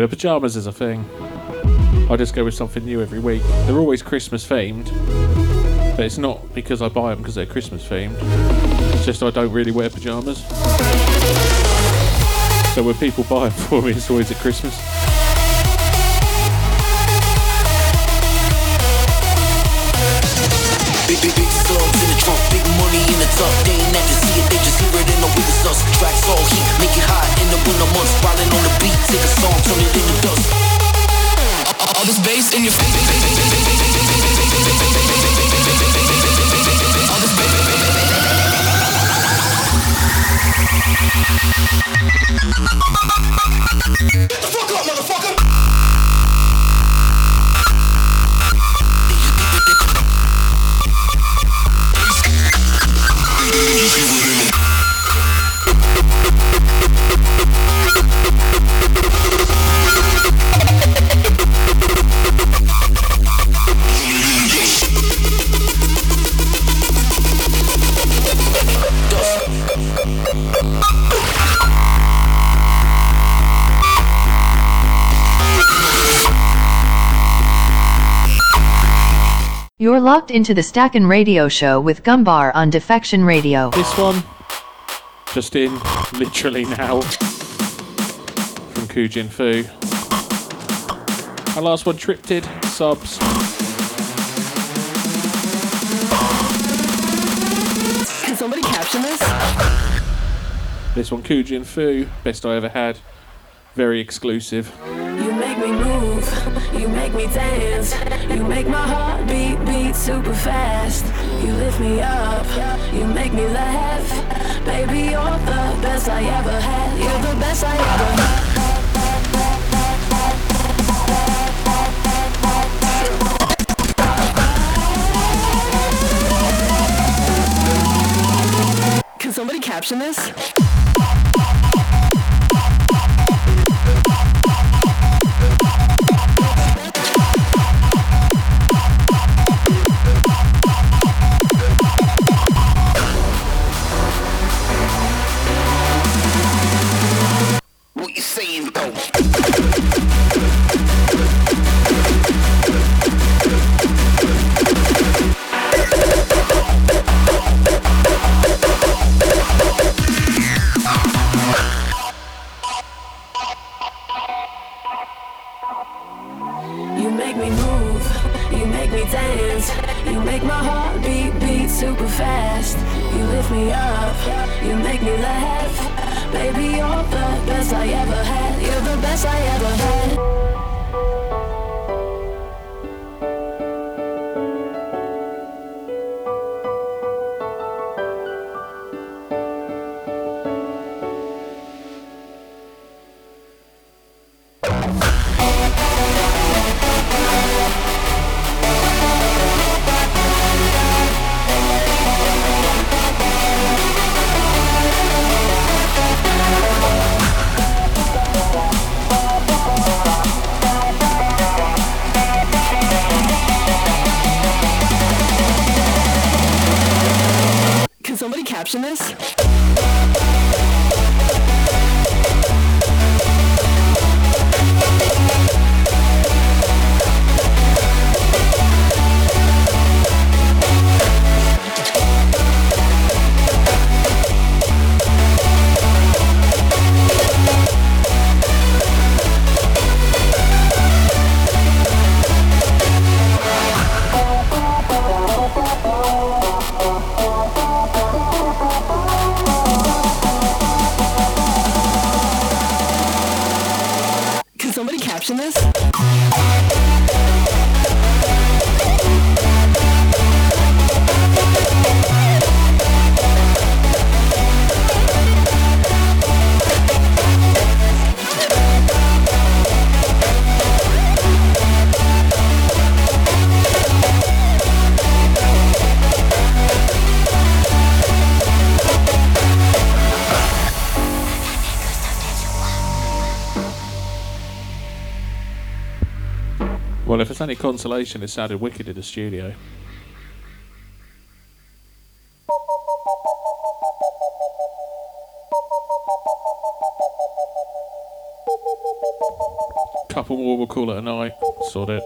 The pajamas is a thing. I just go with something new every week. They're always Christmas themed, but it's not because I buy them because they're Christmas themed. It's just I don't really wear pajamas. So when people buy them for me, it's always at Christmas. Trunk, big money in the tuck. They ain't to see it, they just hear it and know it was us. Tracks all heat, make it hot in the winter months. Riding on the beat, take a song, turn it into dust. All this bass in your face. All this the fuck up, motherfucker! Just give You're locked into the Stackin' Radio Show with Gumbar on Defection Radio. This one, just in literally now, from Kujin Fu. Our last one, Triptid, subs. Can somebody caption this? This one, Kujin Fu, best I ever had. Very exclusive. You make me move, you make me dance, you make my heart beat beat super fast. You lift me up, you make me laugh. Baby, you're the best I ever had. You're the best I ever had. Can somebody caption this? Beat beat super fast. You lift me up, you make me laugh. Baby, you're the best I ever had. You're the best I ever had. Somebody caption this? Any consolation, it sounded wicked in the studio. Couple more, we'll call it a night. Sort it.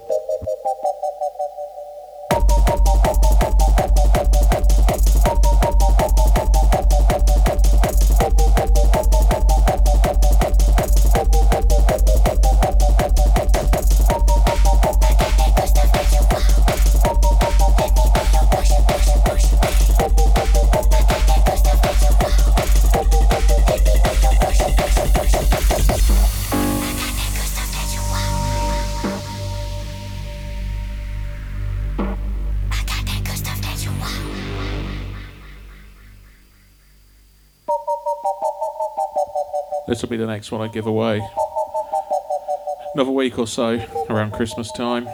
This will be the next one I give away. Another week or so around Christmas time.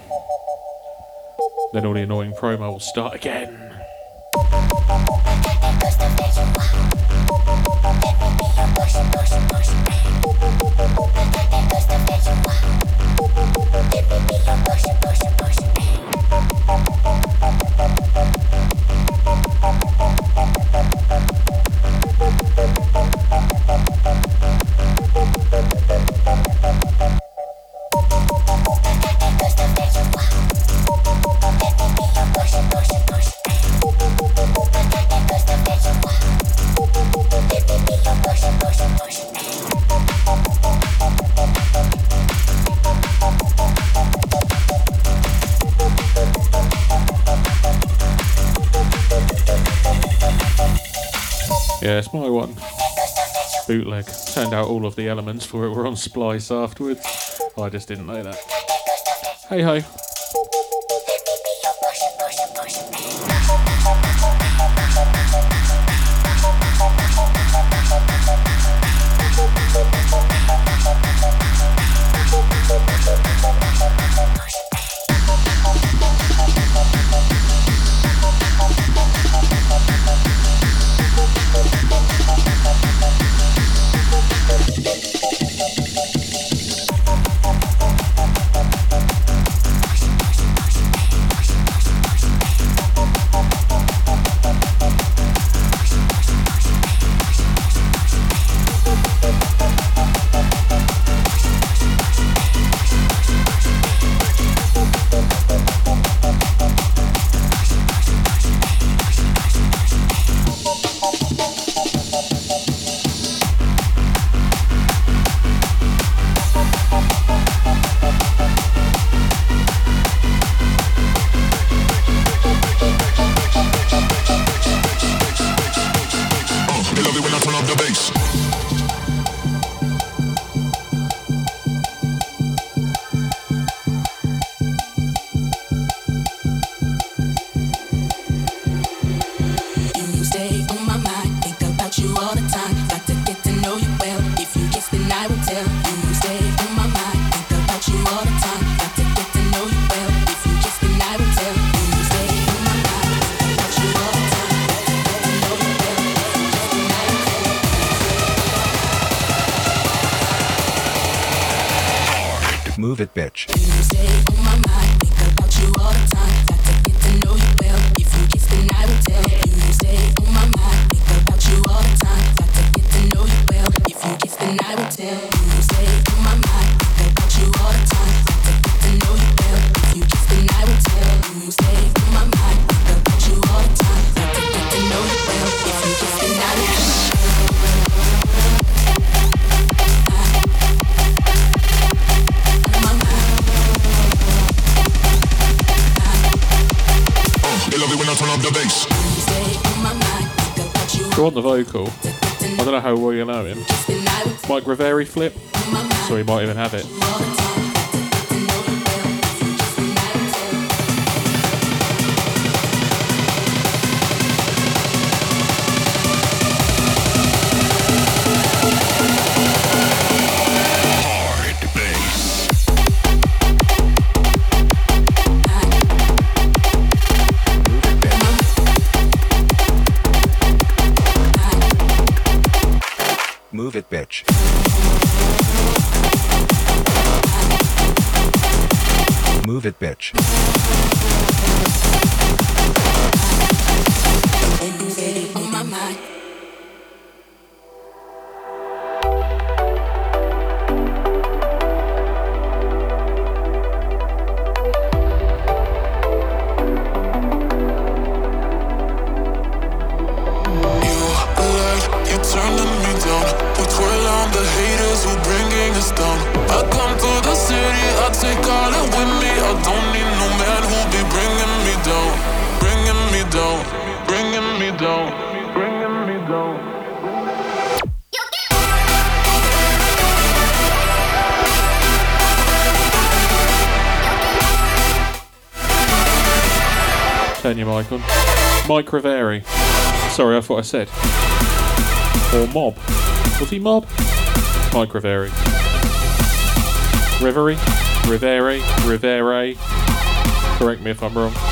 Then all the annoying promo will start again. all of the elements for it were on Splice afterwards. I just didn't know that. Hey ho. private bitch. on the vocal. I don't know how well you know him. Mike Raveri flip, so he might even have it. Move it, bitch. Mike Sorry, I thought I said. Or Mob. Was he Mob? Mike Riveri. Rivere. Rivere. Correct me if I'm wrong.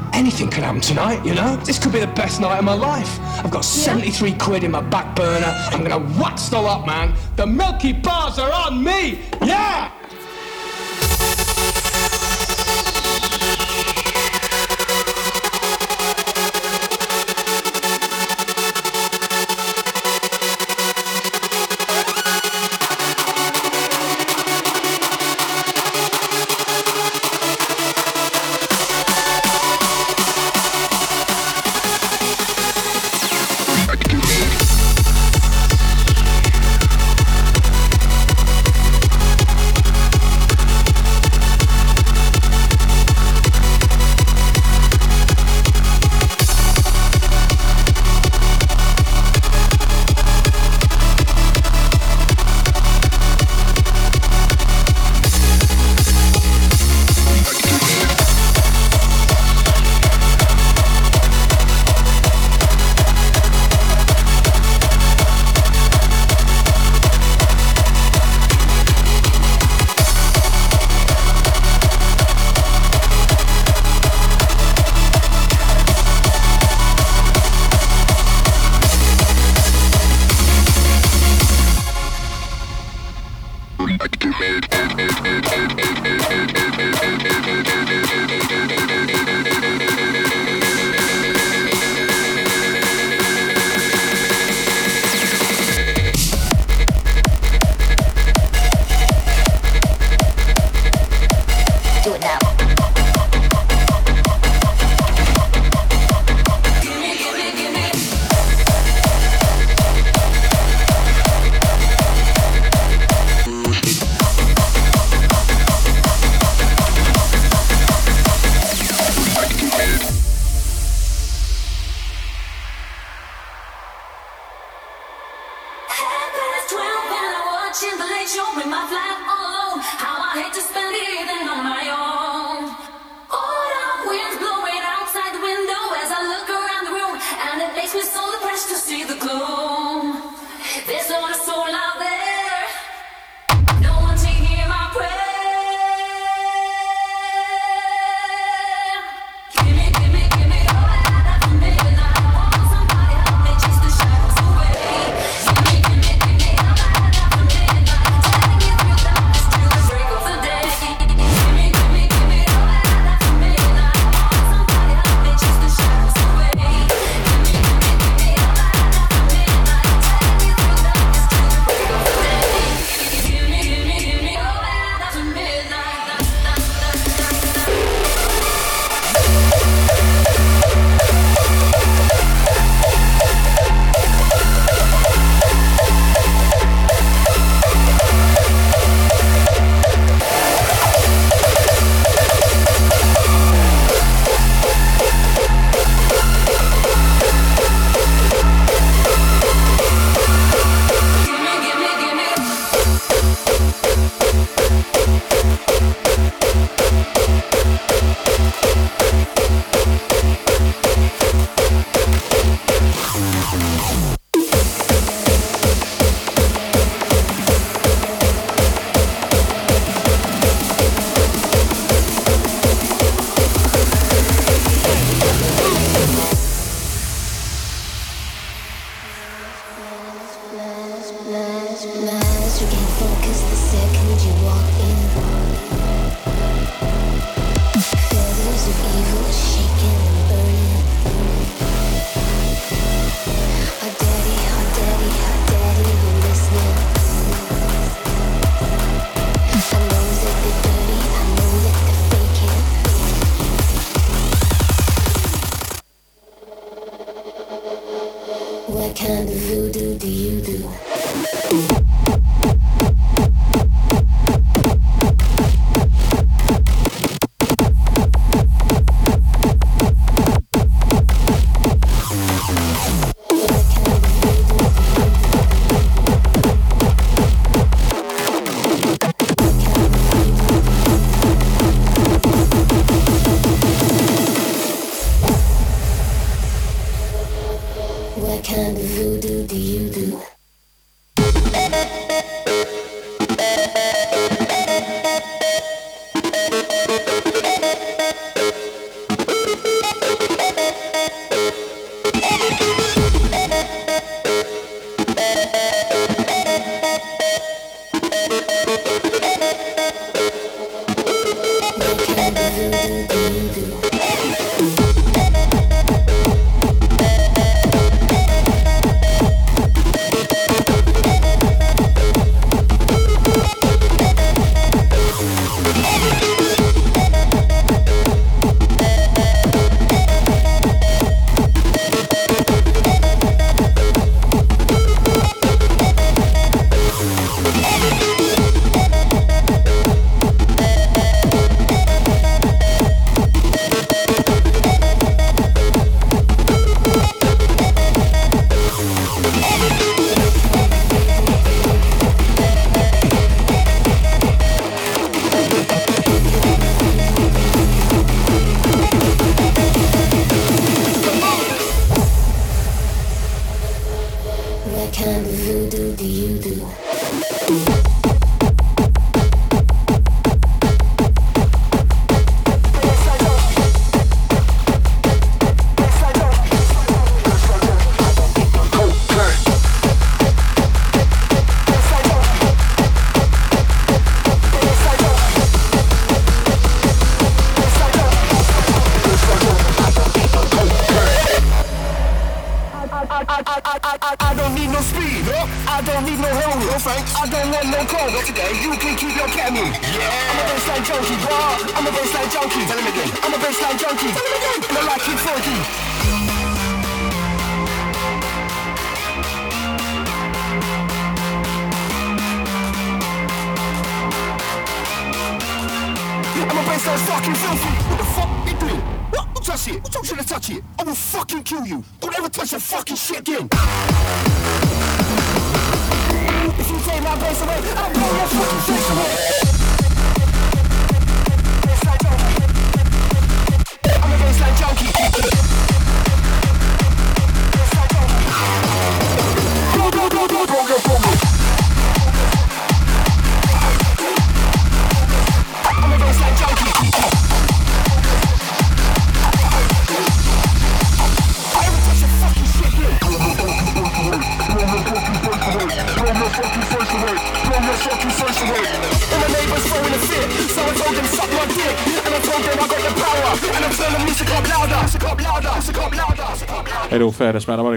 Anything could happen tonight, you know? This could be the best night of my life. I've got 73 quid in my back burner. I'm gonna wax the lot, man. The Milky Bars are on me! Yeah!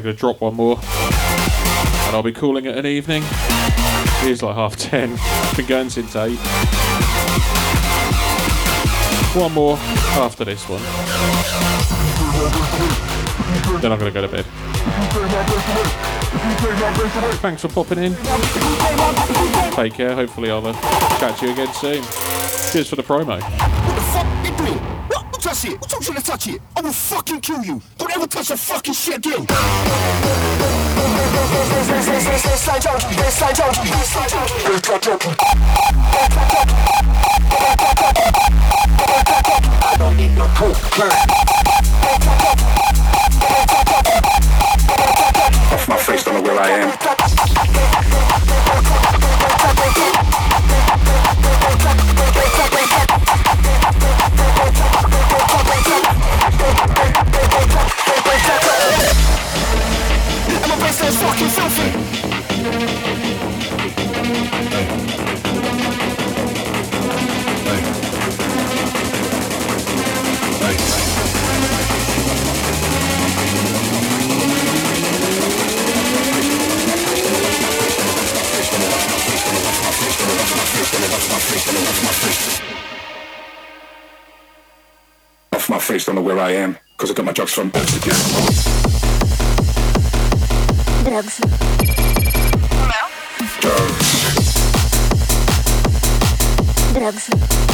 Going to drop one more. And I'll be calling it an evening. It is like half ten. Been going since eight. One more after this one. Then I'm going to go to bed. Thanks for popping in. Take care. Hopefully, I'll uh, chat you again soon. Cheers for the promo. What the fuck you doing? What? Touch it? Told you to touch it? I will fucking kill you. Ever touch that fucking shit coke. Off my face, don't know where I am. Fucking filthy. Off my face, don't know where I am, because I got my drugs from Amsterdam. Drugs. Drugs. Drugs.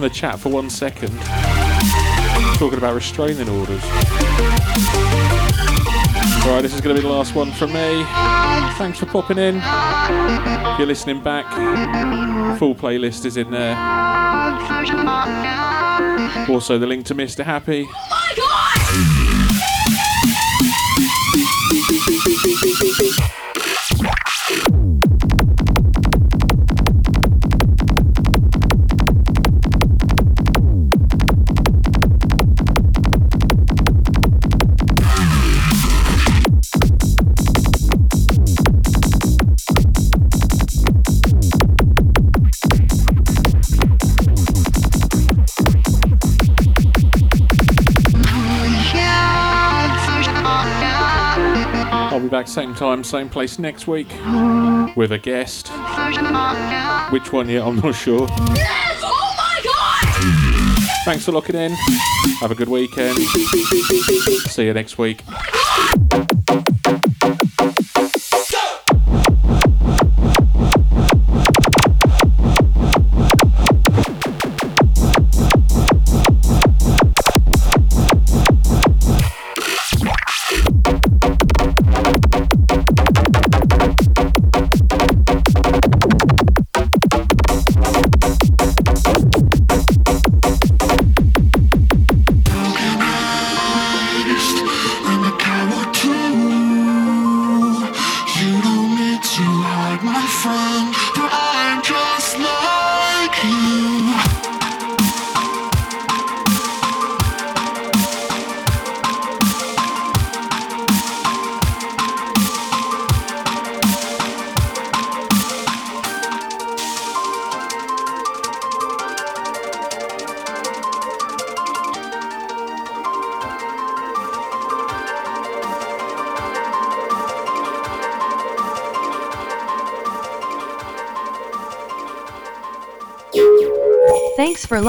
From the chat for one second. Talking about restraining orders. Alright, this is going to be the last one from me. Thanks for popping in. If you're listening back, full playlist is in there. Also, the link to Mr. Happy. Oh I'll time, same place next week with a guest. Which one yet? I'm not sure. Oh Thanks for locking in. Have a good weekend. See you next week.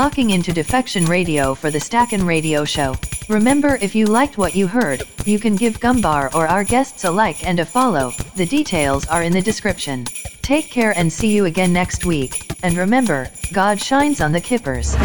Locking into Defection Radio for the Stackin' Radio Show. Remember, if you liked what you heard, you can give Gumbar or our guests a like and a follow. The details are in the description. Take care and see you again next week. And remember, God shines on the kippers.